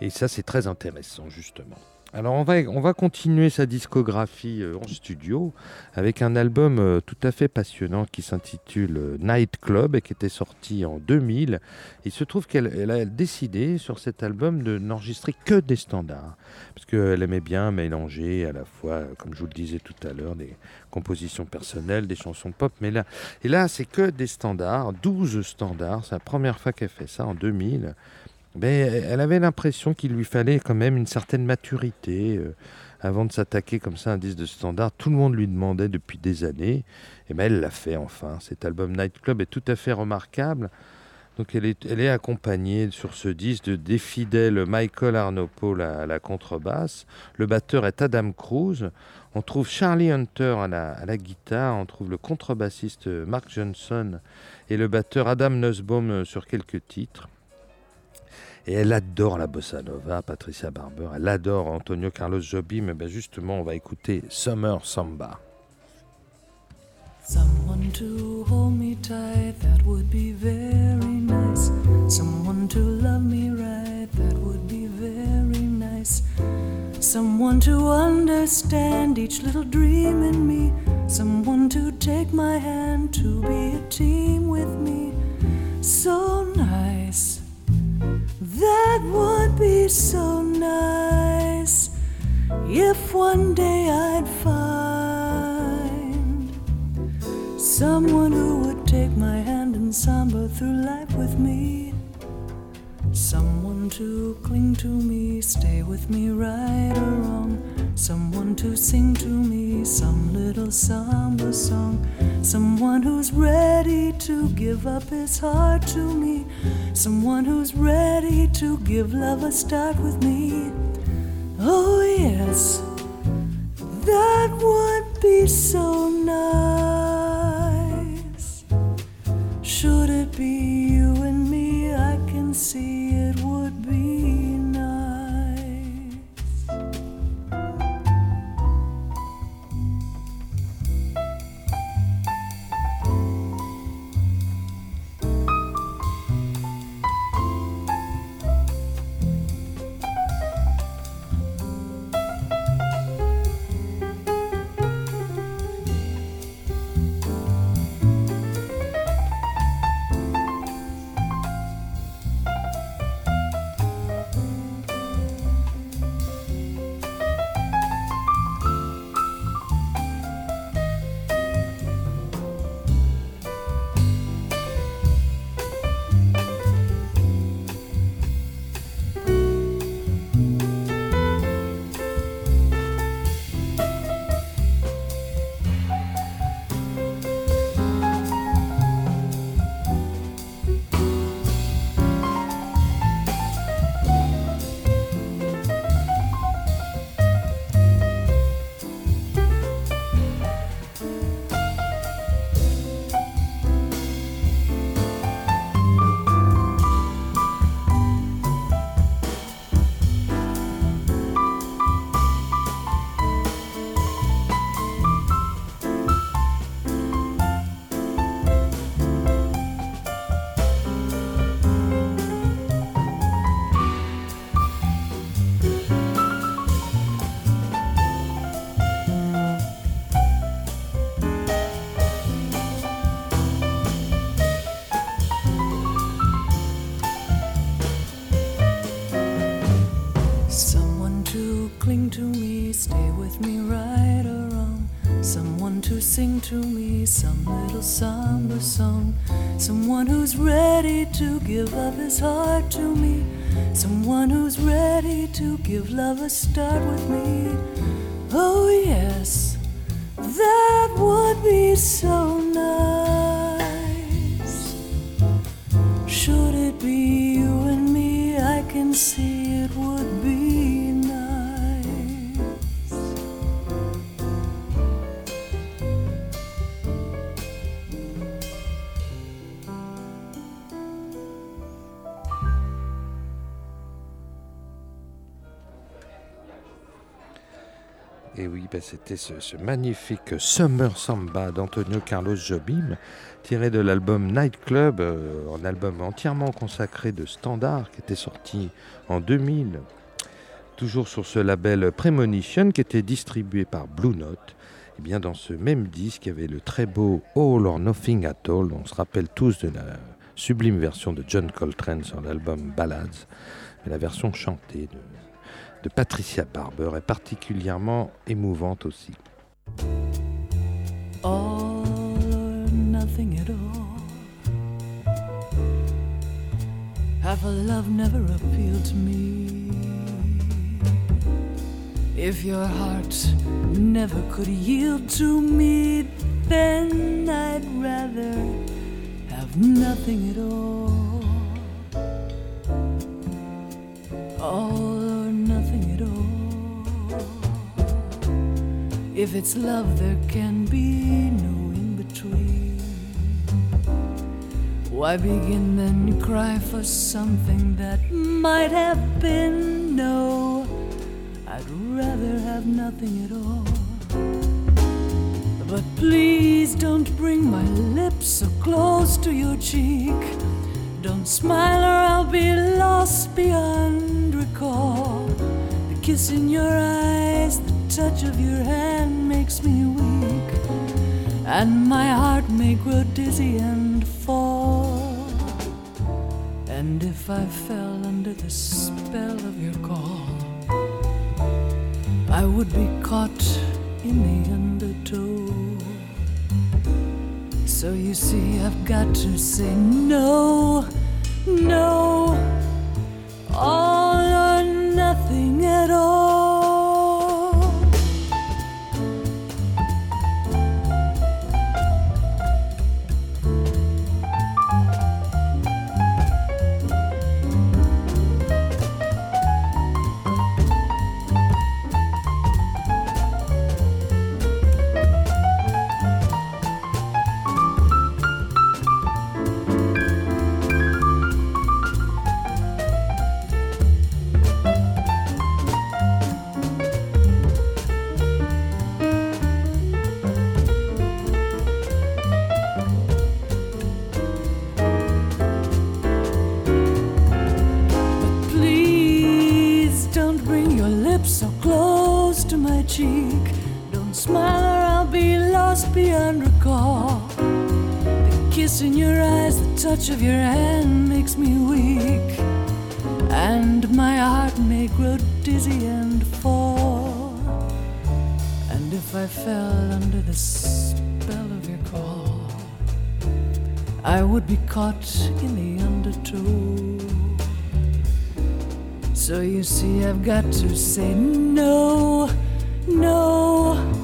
Et ça, c'est très intéressant, justement. Alors, on va, on va continuer sa discographie euh, en studio avec un album euh, tout à fait passionnant qui s'intitule euh, Night Club et qui était sorti en 2000. Il se trouve qu'elle elle a décidé sur cet album de n'enregistrer que des standards parce qu'elle aimait bien mélanger à la fois, comme je vous le disais tout à l'heure, des compositions personnelles, des chansons pop. Mais là, et là, c'est que des standards, 12 standards. C'est la première fois qu'elle fait ça en 2000. Ben, elle avait l'impression qu'il lui fallait quand même une certaine maturité euh, avant de s'attaquer comme ça à un disque de standard. Tout le monde lui demandait depuis des années. Et ben, elle l'a fait enfin. Cet album Night Club est tout à fait remarquable. Donc elle est, accompagnée sur ce disque de des Michael Arnopol à, à la contrebasse. Le batteur est Adam Cruz. On trouve Charlie Hunter à la, à la guitare. On trouve le contrebassiste Mark Johnson et le batteur Adam Nussbaum euh, sur quelques titres. Et elle adore la bossa nova, Patricia Barber. Elle adore Antonio Carlos Jobim. Mais ben justement, on va écouter Summer Samba. Someone to hold me tight, that would be very nice. Someone to love me right, that would be very nice. Someone to understand each little dream in me. Someone to take my hand, to be a team with me. So nice. That would be so nice if one day I'd find someone who would take my hand and samba through life with me. Someone to cling to me, stay with me right or wrong. Someone to sing to me some little samba song. Someone who's ready to give up his heart to me. Someone who's ready to give love a start with me. Oh, yes, that would be so nice. Should it be you give love a start Et oui, ben, c'était ce, magnifique Summer Samba d'Antonio Carlos Jobim, tiré de l'album Night Club, euh, un album entièrement consacré de standards qui était sorti en 2000, toujours sur ce label Premonition qui était distribué par Blue Note. Et bien dans ce même disque, il y avait le très beau All or Nothing at All. On se rappelle tous de la sublime version de John Coltrane sur l'album Ballads, mais la version chantée de de Patricia Barber est particulièrement émouvante aussi. All or nothing at all. Have a love never appealed to me? If your heart never could yield to me, then I'd rather have nothing at all. All If it's love, there can be no in between. Why begin then cry for something that might have been no? I'd rather have nothing at all. But please don't bring my lips so close to your cheek. Don't smile or I'll be lost beyond recall. The kiss in your eyes, touch of your hand makes me weak. And my heart may grow dizzy and fall. And if I fell under the spell of your call, I would be caught in the undertow. So you see, I've got to say no, no, all or nothing at all. Cheek. Don't smile or I'll be lost beyond recall. The kiss in your eyes, the touch of your hand makes me weak. And my heart may grow dizzy and fall. And if I fell under the spell of your call, I would be caught in the undertow. So you see, I've got to say no, no,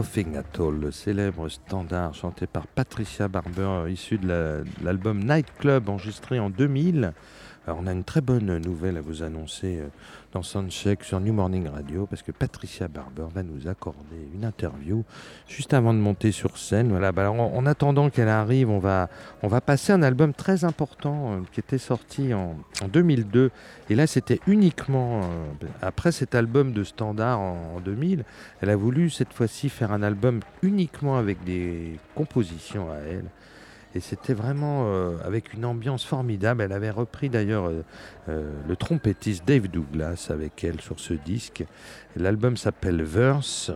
Nothing at All, le célèbre standard chanté par Patricia Barber, issu de la- l'album Night Club, enregistré en 2000 Alors, on a une très bonne nouvelle à vous annoncer euh, dans Soundcheck sur New Morning Radio parce que Patricia Barber va nous accorder une interview juste avant de monter sur scène. Voilà, bah, en, en attendant qu'elle arrive, on va, on va passer un album très important euh, qui était sorti en, en 2002. Et là, c'était uniquement, euh, après cet album de standard en 2000, elle a voulu cette fois-ci faire un album uniquement avec des compositions à elle. Et c'était vraiment euh, avec une ambiance formidable. Elle avait repris d'ailleurs euh, euh, le trompettiste Dave Douglas avec elle sur ce disque. L'album s'appelle Verse.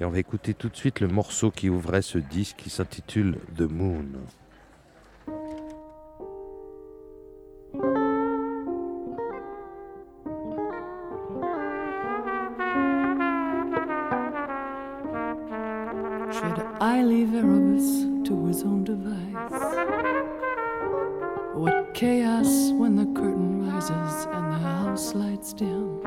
Et on va écouter tout de suite le morceau qui ouvrait ce disque qui s'intitule The Moon. Should I leave Erebus to his own device? What chaos when the curtain rises and the house lights dim?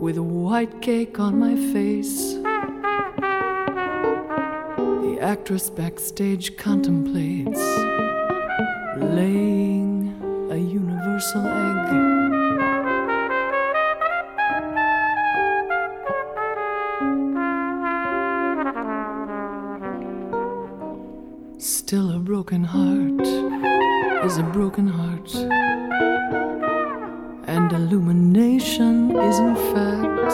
With a white cake on my face, the actress backstage contemplates laying a universal egg. Broken heart is a broken heart, and illumination is in fact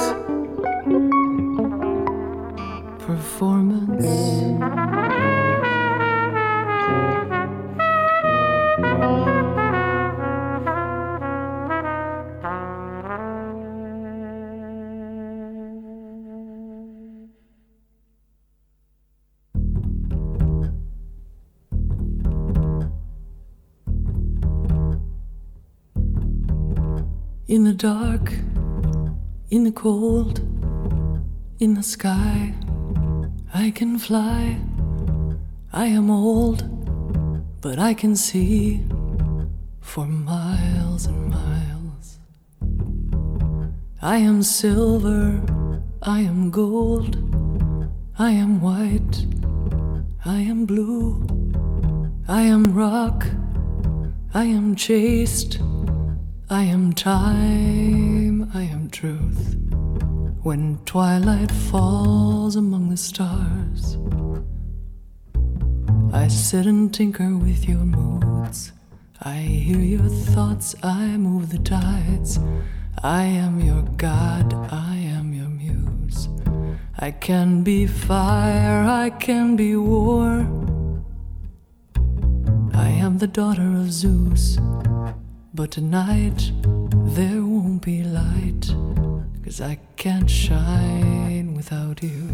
performance. In the dark, in the cold, in the sky, I can fly. I am old, but I can see for miles and miles. I am silver, I am gold, I am white, I am blue, I am rock, I am chaste. I am time, I am truth. When twilight falls among the stars, I sit and tinker with your moods. I hear your thoughts, I move the tides. I am your God, I am your muse. I can be fire, I can be war. I am the daughter of Zeus. But tonight there won't be light, cause I can't shine without you.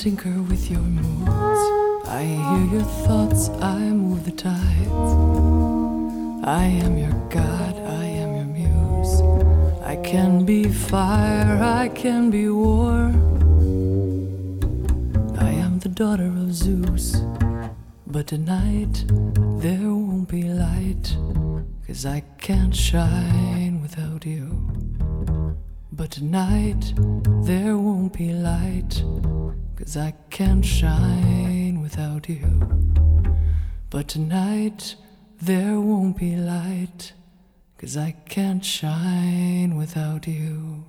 Tinker with your moods. I hear your thoughts, I move the tides. I am your God, I am your muse. I can be fire, I can be war. I am the daughter of Zeus. But tonight there won't be light, cause I can't shine without you. But tonight there won't be light, cause I can't shine without you. But tonight there won't be light, cause I can't shine without you.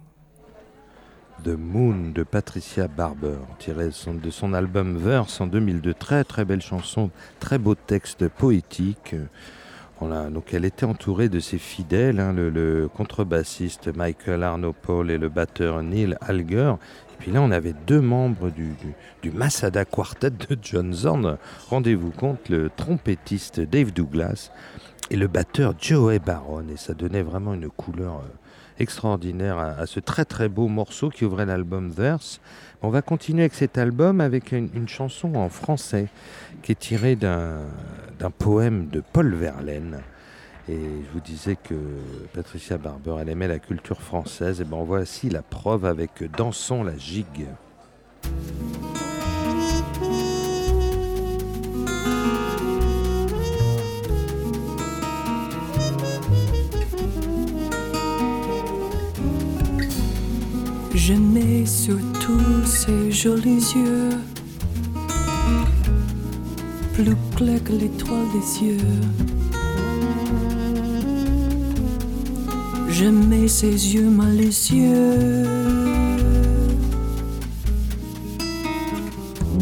The Moon de Patricia Barber, tiré de son, album Verse en 2002. Très très belle chanson, très beau texte poétique. Voilà, donc elle était entourée de ses fidèles, hein, le, contrebassiste Michael Arno Paul et le batteur Neil Alger. Puis là, on avait deux membres du, du, Masada Quartet de John Zorn. Rendez-vous compte, le trompettiste Dave Douglas et le batteur Joey Baron. Et ça donnait vraiment une couleur euh, extraordinaire à, ce très très beau morceau qui ouvrait l'album Verse. On va continuer avec cet album avec une, chanson en français qui est tirée d'un poème de Paul Verlaine. Et je vous disais que Patricia Barber, elle aimait la culture française. Et ben voici la preuve avec Dansons la gigue. Je mets sur tous ces jolis yeux, plus clair que l'étoile des cieux. Mets ses yeux malicieux,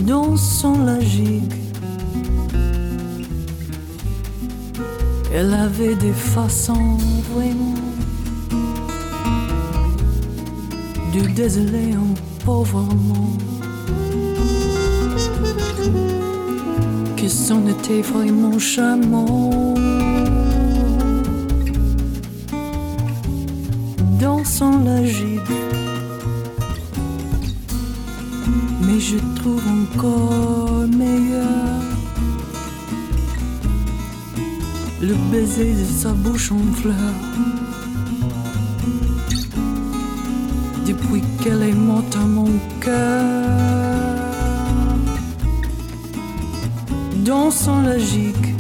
dansant la gigue. Elle avait des façons vraiment du désolé en pauvrement qui s'en était vraiment charmant dansant la gigue mais je trouve encore meilleur le baiser de sa bouche en fleurs depuis qu'elle est morte à mon cœur. Dansant la gigue.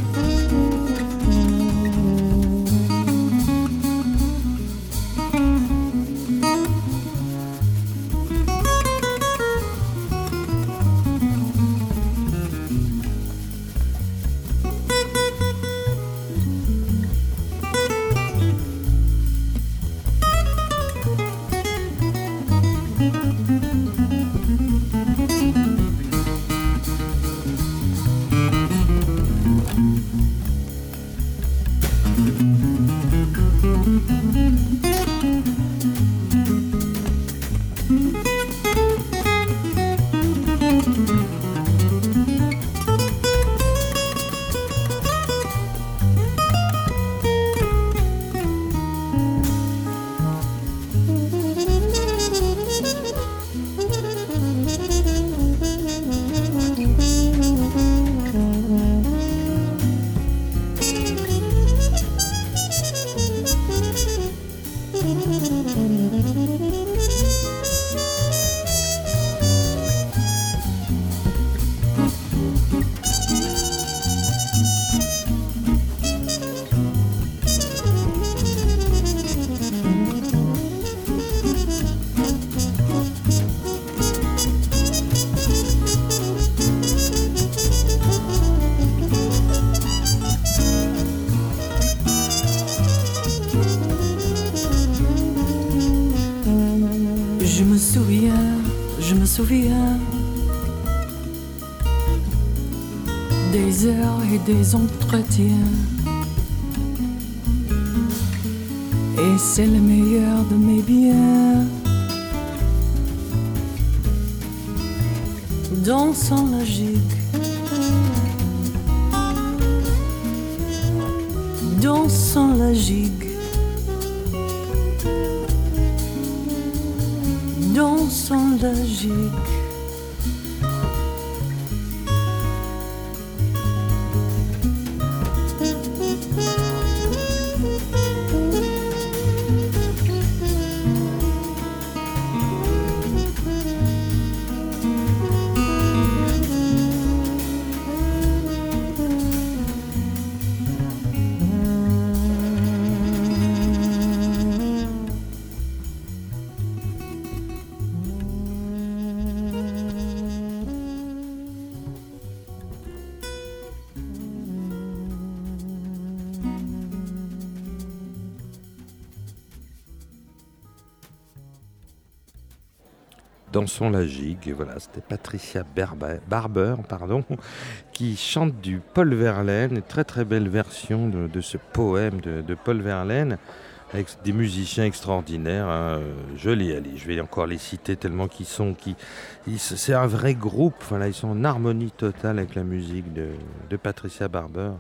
Des entretiens. Dansons la gigue. Voilà, c'était Patricia Barber, pardon, qui chante du Paul Verlaine, une très très belle version de, ce poème de, Paul Verlaine avec des musiciens extraordinaires. Hein. Je, les, je vais encore les citer tellement qu'ils sont. Qui, c'est un vrai groupe. Voilà, ils sont en harmonie totale avec la musique de, Patricia Barber.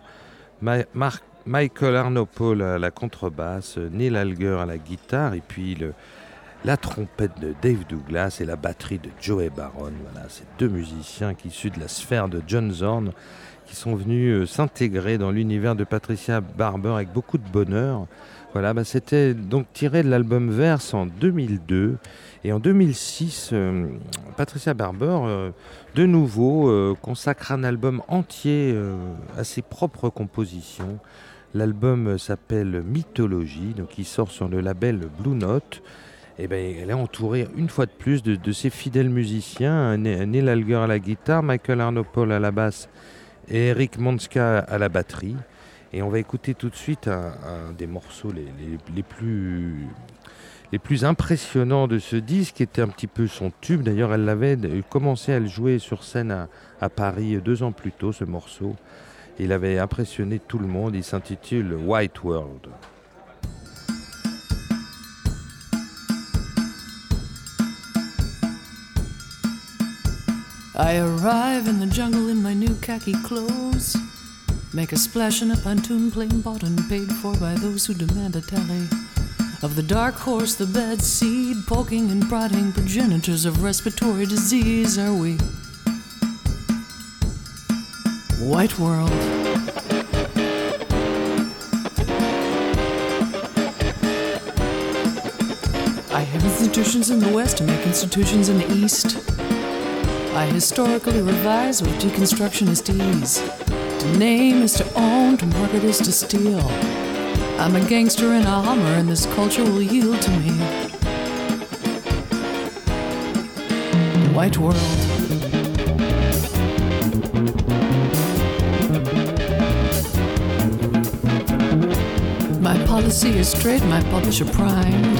Michael Arnopole à la contrebasse, Neil Alger à la guitare et puis le, la trompette de Dave Douglas et la batterie de Joey Baron. Voilà, ces deux musiciens issus de la sphère de John Zorn qui sont venus euh, s'intégrer dans l'univers de Patricia Barber avec beaucoup de bonheur. Voilà, bah, c'était donc tiré de l'album Verse en 2002. Et en 2006, euh, Patricia Barber, euh, de nouveau, consacre un album entier à ses propres compositions. L'album s'appelle Mythologie, donc il sort sur le label Blue Note. Et ben, elle est entourée une fois de plus de, ses fidèles musiciens, Neil Alger à la guitare, Michael Arnopol à la basse et Eric Monska à la batterie. Et on va écouter tout de suite un, des morceaux les, plus, impressionnants de ce disque, qui était un petit peu son tube. D'ailleurs, elle avait commencé à le jouer sur scène à Paris deux ans plus tôt, ce morceau. Il avait impressionné tout le monde. Il s'intitule White World. I arrive in the jungle in my new khaki clothes. Make a splash in a pontoon plane bought and paid for by those who demand a tally. Of the dark horse, the bad seed, poking and prodding progenitors of respiratory disease, are we? White world. I have institutions in the West to make institutions in the East. I historically revise with deconstructionist ease. To name is to own, to market is to steal. I'm a gangster in a Hummer, and this culture will yield to me. White world. My policy is straight, my publisher primed.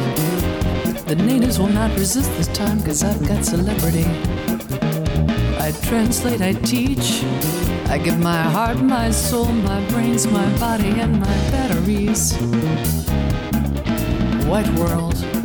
The natives will not resist this time, cause I've got celebrity. I translate, I teach. I give my heart, my soul, my brains, my body, and my batteries. White world.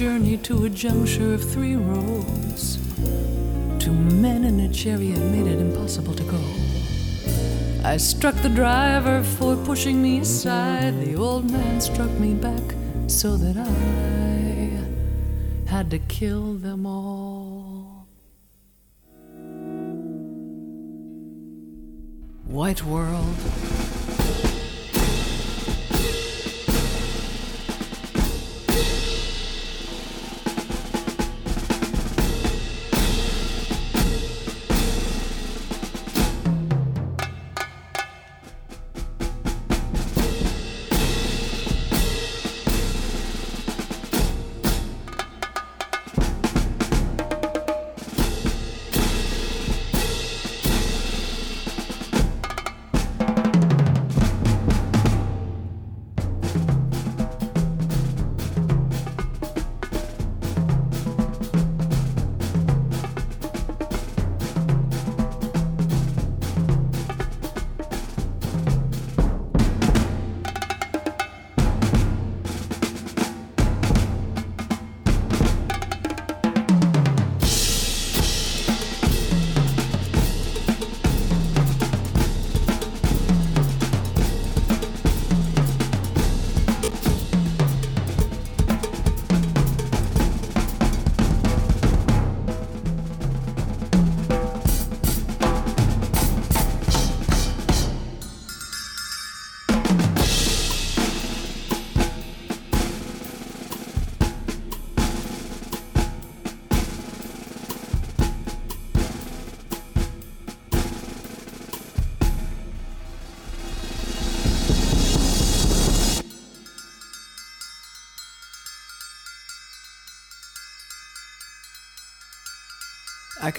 Journey to a juncture of three roads. Two men in a chariot made it impossible to go. I struck the driver for pushing me aside. The old man struck me back so that I had to kill them all. White world.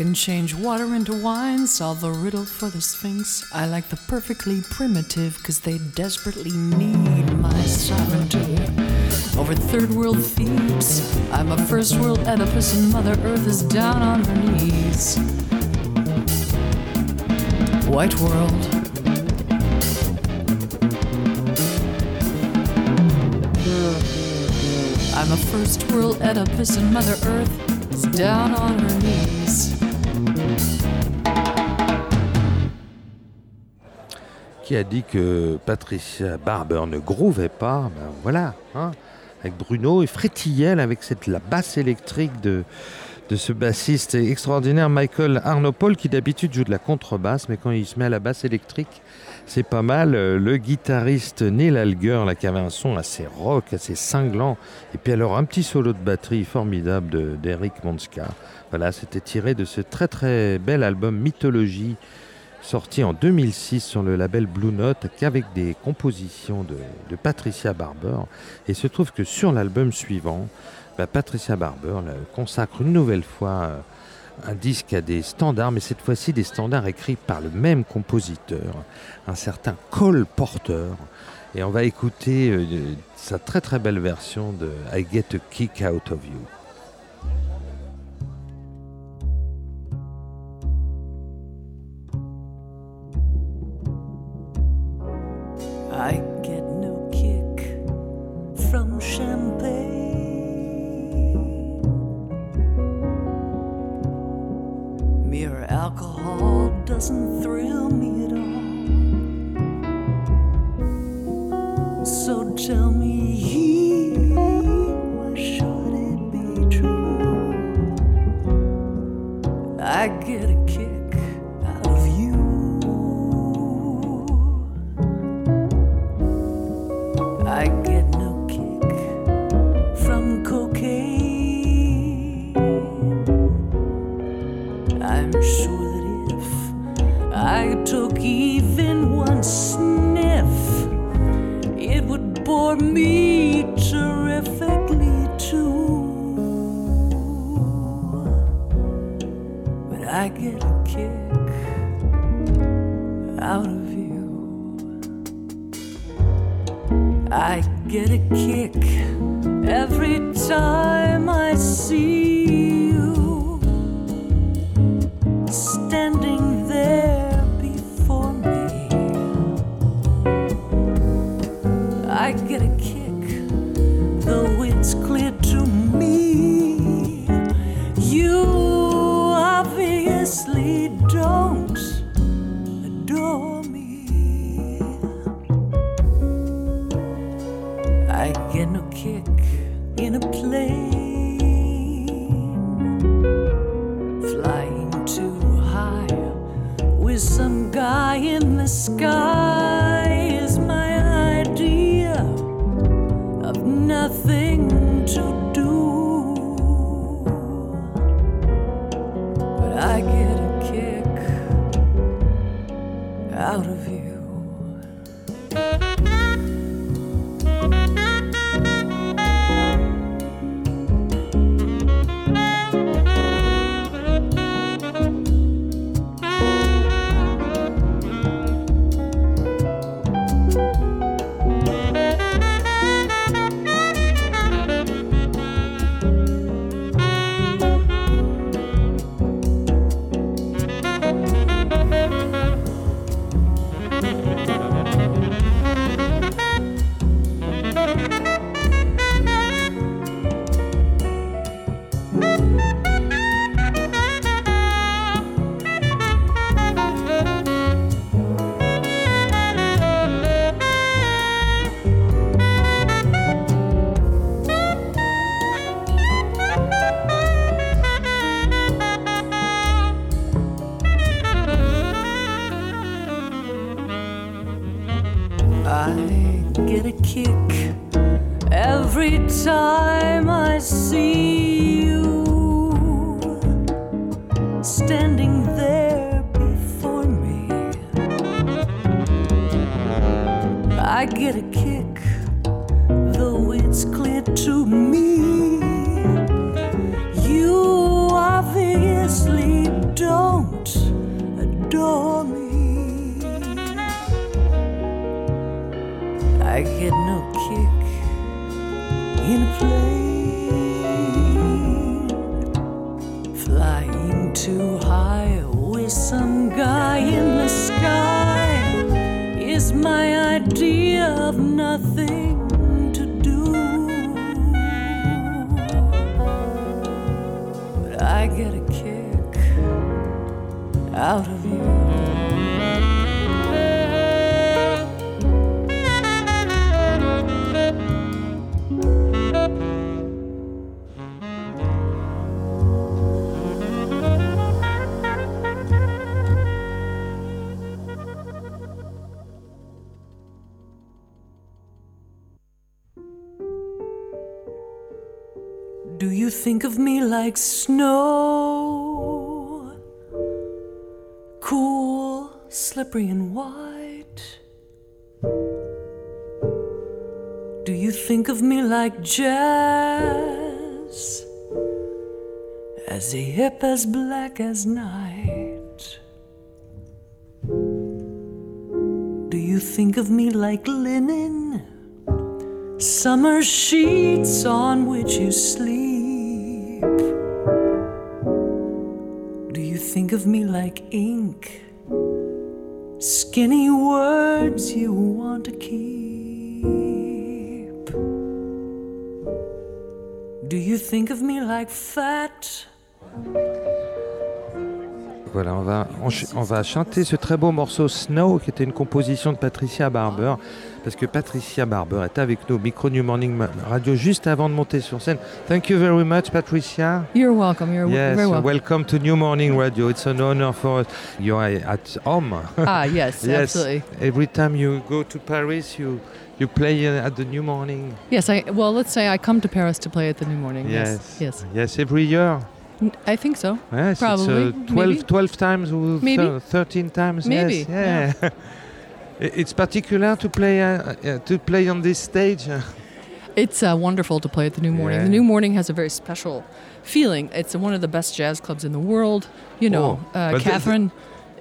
Can change water into wine, solve the riddle for the Sphinx. I like the perfectly primitive, cause they desperately need my sovereignty. Over third world Thebes, I'm a first world Oedipus, and Mother Earth is down on her knees. White world. I'm a first world Oedipus, and Mother Earth is down on her knees. A dit que Patricia Barber ne grouvait pas Ben voilà, hein, avec Bruno et frétillait avec cette, la basse électrique de, de ce bassiste extraordinaire Michael Arnopol qui d'habitude joue de la contrebasse, mais quand il se met à la basse électrique, c'est pas mal. Le guitariste Neil Alger, qui avait un son assez rock, assez cinglant, et puis alors un petit solo de batterie formidable de- d'Eric Monska. Voilà, c'était tiré de ce très très bel album Mythologie sorti en 2006 sur le label Blue Note qu'avec des compositions de, Patricia Barber. Et il se trouve que sur l'album suivant, bah, Patricia Barber là, consacre une nouvelle fois euh, un disque à des standards, mais cette fois-ci des standards écrits par le même compositeur, un certain Cole Porter. Et on va écouter euh, sa très très belle version de I Get a Kick Out of You. I get a kick every time I see like snow? Cool, slippery, and white? Do you think of me like jazz? As hip as black as night? Do you think of me like linen? Summer sheets on which you sleep. Think of me like ink? Skinny words you want to keep. Do you think of me like fat? Voilà, on va, on, va chanter ce très beau morceau Snow, qui était une composition de Patricia Barber, parce que Patricia Barber est avec nous au micro New Morning Radio juste avant de monter sur scène. Thank you very much, Patricia. You're welcome. You're yes, very welcome. welcome to New Morning Radio. It's an honor for us. You are at home. ah, yes, Yes. absolutely. Every time you go to Paris, you you play uh, at the New Morning. Yes, I well, let's say I come to Paris to play at the New Morning. Yes, yes, Yes, every year. I think so. Yes, Probably, it's, uh, 12, maybe. 12 times or Maybe. thir- 13 times. Maybe, Yes, yeah. I- it's particular to play uh, uh, to play on this stage. It's uh, wonderful to play at the New Morning. Yeah. The New Morning has a very special feeling. It's one of the best jazz clubs in the world. You know, Oh, uh, Catherine.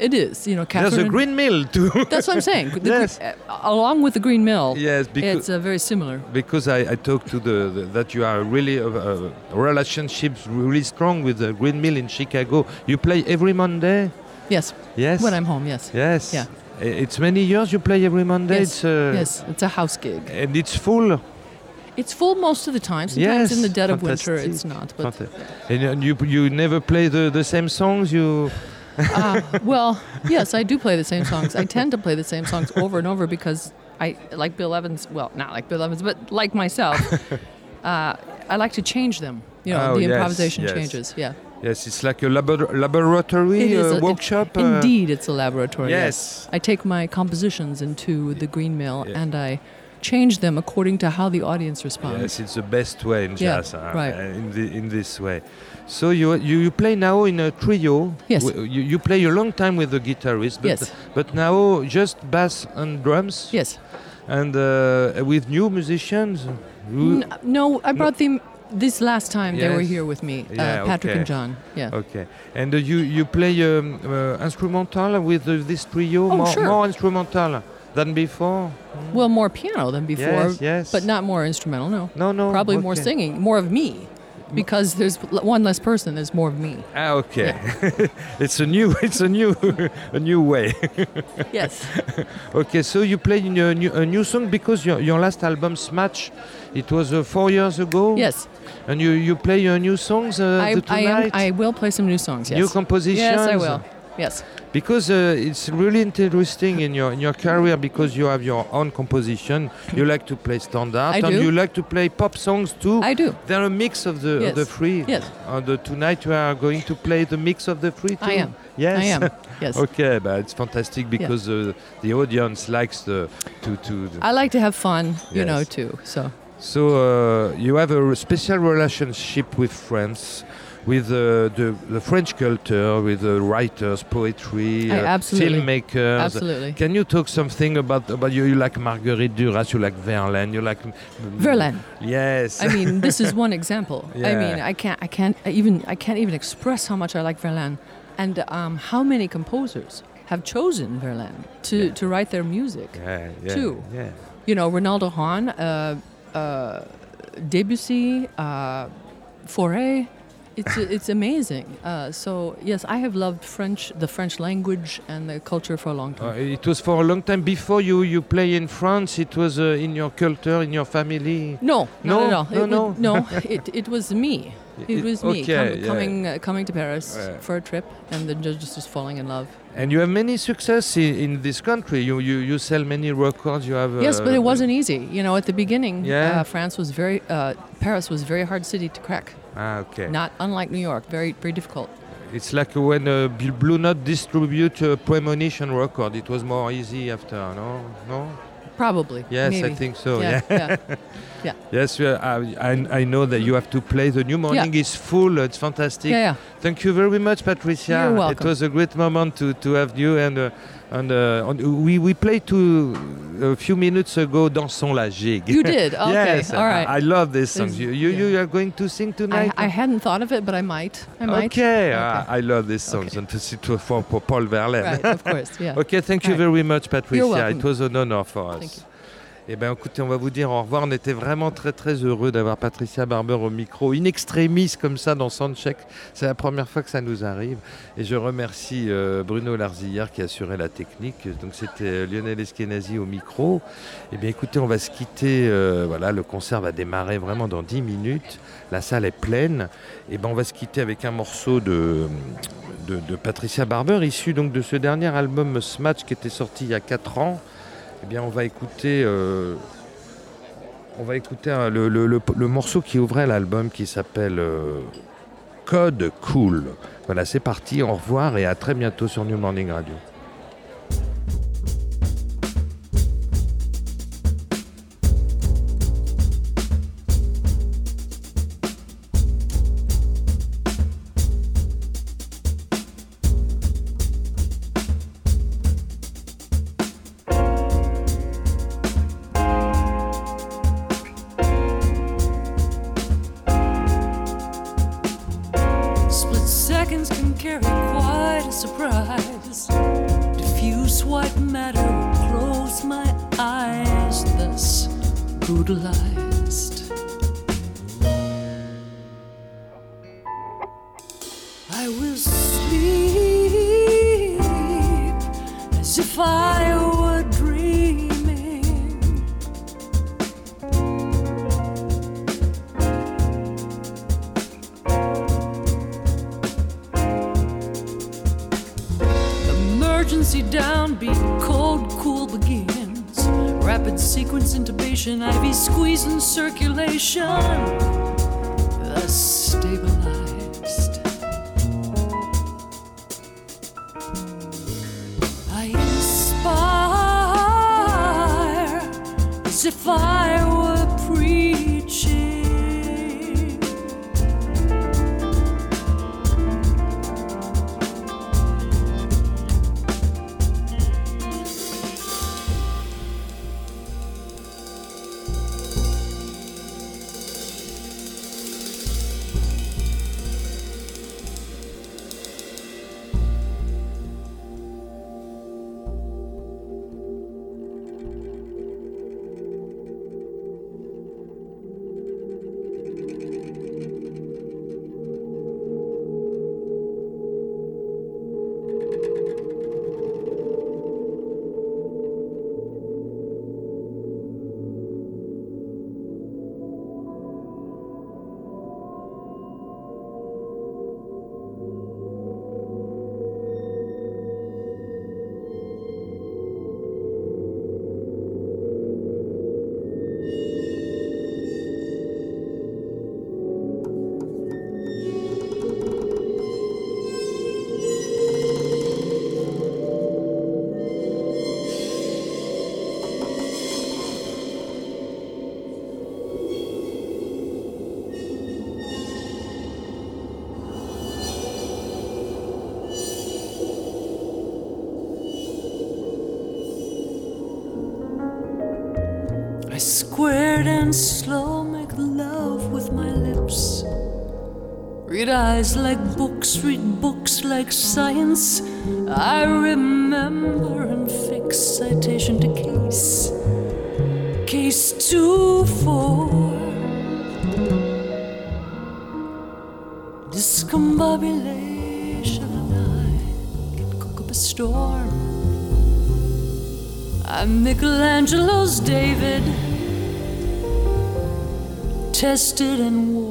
It is. You know, There's a green mill too. That's what I'm saying. The Yes. uh, along with the Green Mill, yes, because it's uh, very similar. because I, I talked to the, the that you are really uh, uh, relationships really strong with the green mill in Chicago. You play every Monday. Yes, Yes. when I'm home. Yes, yes. Yeah. It's many years you play every Monday. Yes, It's, uh, yes, it's a house gig. And it's full. It's full most of the time. Sometimes Yes, in the dead of winter, it's not. But And you you never play the, the same songs. You Uh, well, yes, I do play the same songs. I tend to play the same songs over and over because I like Bill Evans. Well, not like Bill Evans, but like myself, uh, I like to change them. You know, Oh, the improvisation yes. changes. Yeah, yes, it's like a labor- laboratory It uh, a- it- workshop. uh, indeed, it's a laboratory. Yes. I take my compositions into the Green Mill Yeah. and I change them according to how the audience responds. Yes, it's the best way in Yeah, jazz. uh, right. uh, in, the, in this way. So you, you you play now in a trio. Yes. W- You, you play a long time with the guitarist, but Yes. but now just bass and drums. Yes. And uh, with new musicians. N- no, I brought them this last time they were here with me, uh, Patrick okay. and John. Yeah. Okay. And uh, you you play um, uh, instrumental with uh, this trio. Oh, more, sure. more instrumental than before. Well, more piano than before, Yes, yes. but not more instrumental. No. No, no. Probably more singing, more of me, because there's one less person. There's more of me. Ah, okay. it's a new, it's a new, a new way. Yes. Okay, so you played a new, a new song because your, your last album, Smash, it was uh, four years ago. yes. And you, you play your new songs uh, I, the I am. tonight? I will play some new songs. Yes. New compositions. Yes, I will. Yes. Because uh, it's really interesting in your in your career because you have your own composition. You like to play standard I and do. you like to play pop songs too. I do. They're a mix of the of Yes. the three. Yes. And uh, tonight you are going to play the mix of the three too. I am. Yes. I am. Yes. okay, but it's fantastic because uh, the audience likes the to to. I like to have fun, you know, too. So So uh, you have a special relationship with France, with uh, the, the French culture, with the writers, poetry, I uh, absolutely- filmmakers. absolutely. Can you talk something about about you? You like Marguerite Duras, you like Verlaine, you like Verlaine. Yes. I mean, this is one example. Yeah. I mean, I can't, I can't even, I can't even express how much I like Verlaine, and um, how many composers have chosen Verlaine to, to write their music. Yeah, yeah. Yeah. You know, Ronaldo Hahn, uh, uh, Debussy, uh, Fauré. It's, it's amazing. Uh, so yes, I have loved French, the French language and the culture for a long Uh, time. it was for a long time before you, you play in France. It was uh, in your culture, in your family. no, No? not at all. No, it no. No, it, it was me. It was me okay, com- yeah. coming uh, coming to Paris Yeah. for a trip and then just just falling in love. And you have many success in, in this country. You, you you sell many records. You have. yes, but uh, it wasn't easy. You know, at the beginning, Yeah. uh, France was very uh, Paris was a very hard city to crack. Ah, okay. Not unlike New York, very very difficult. It's like when uh, Bl- Blue Note distribute a Premonition record. It was more easy after, no? No? Probably. Yes, maybe. I think so. Yeah. Yeah. yeah. Yes, uh, I, I, know that you have to play. The new morning is full. It's fantastic. Yeah, yeah. Thank you very much, Patricia. You're welcome. It was a great moment to, to have you. And, uh, and uh, on- we, we played to a few minutes ago Dansons la Gigue. You did? Okay, yes, all right. I, I love this song. You, you, you are going to sing I, tonight? I hadn't thought of it, but I might. I might. Okay, Okay. I, I love this song. Okay. And this it was for, for Paul Verlaine. Right, of course. Yeah. Ok, thank you Right. very much, Patricia. It was an honor for us. Eh bien, écoutez, on va vous dire au revoir. On était vraiment très, très heureux d'avoir Patricia Barber au micro, in extremis comme ça dans Soundcheck. C'est la première fois que ça nous arrive. Et je remercie euh, Bruno Larzillière qui a assuré la technique. Donc, c'était euh, Lionel Eskenazi au micro. Eh bien, écoutez, on va se quitter. euh, voilà, le concert va démarrer vraiment dans 10 minutes. La salle est pleine. Et ben, on va se quitter avec un morceau de Patricia Barber, issu donc de ce dernier album Smatch qui était sorti il y a 4 ans. Eh bien, on va écouter, euh, on va écouter le morceau qui ouvrait l'album qui s'appelle euh, Code Cool. Voilà, c'est parti, au revoir et à très bientôt sur New Morning Radio. And slow make love with my lips. Read eyes like books, read books like science. I remember and fix citation to case. Case two four. Discombobulation and I can cook up a storm. I'm Michelangelo's David, tested and Distal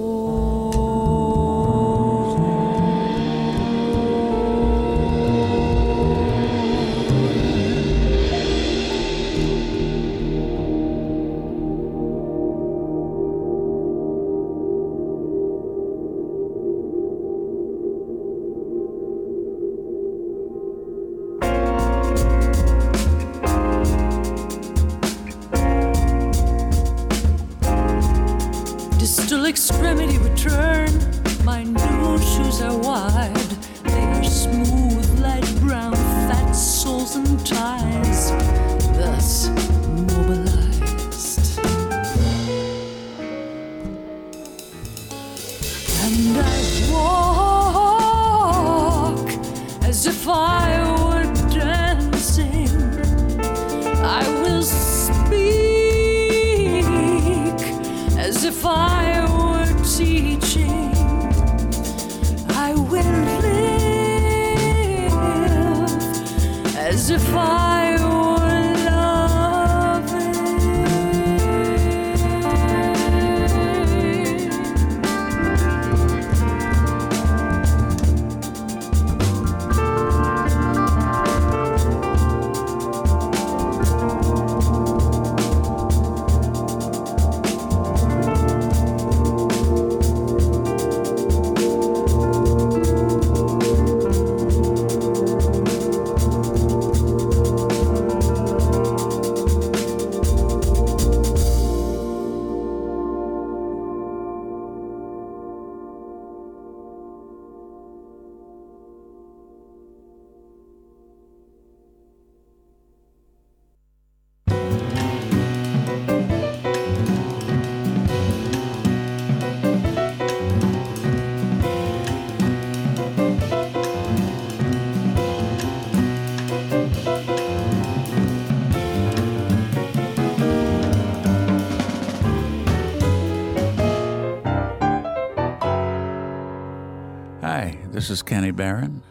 this is Kenny Barron,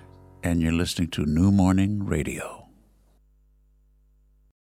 and you're listening to New Morning Radio.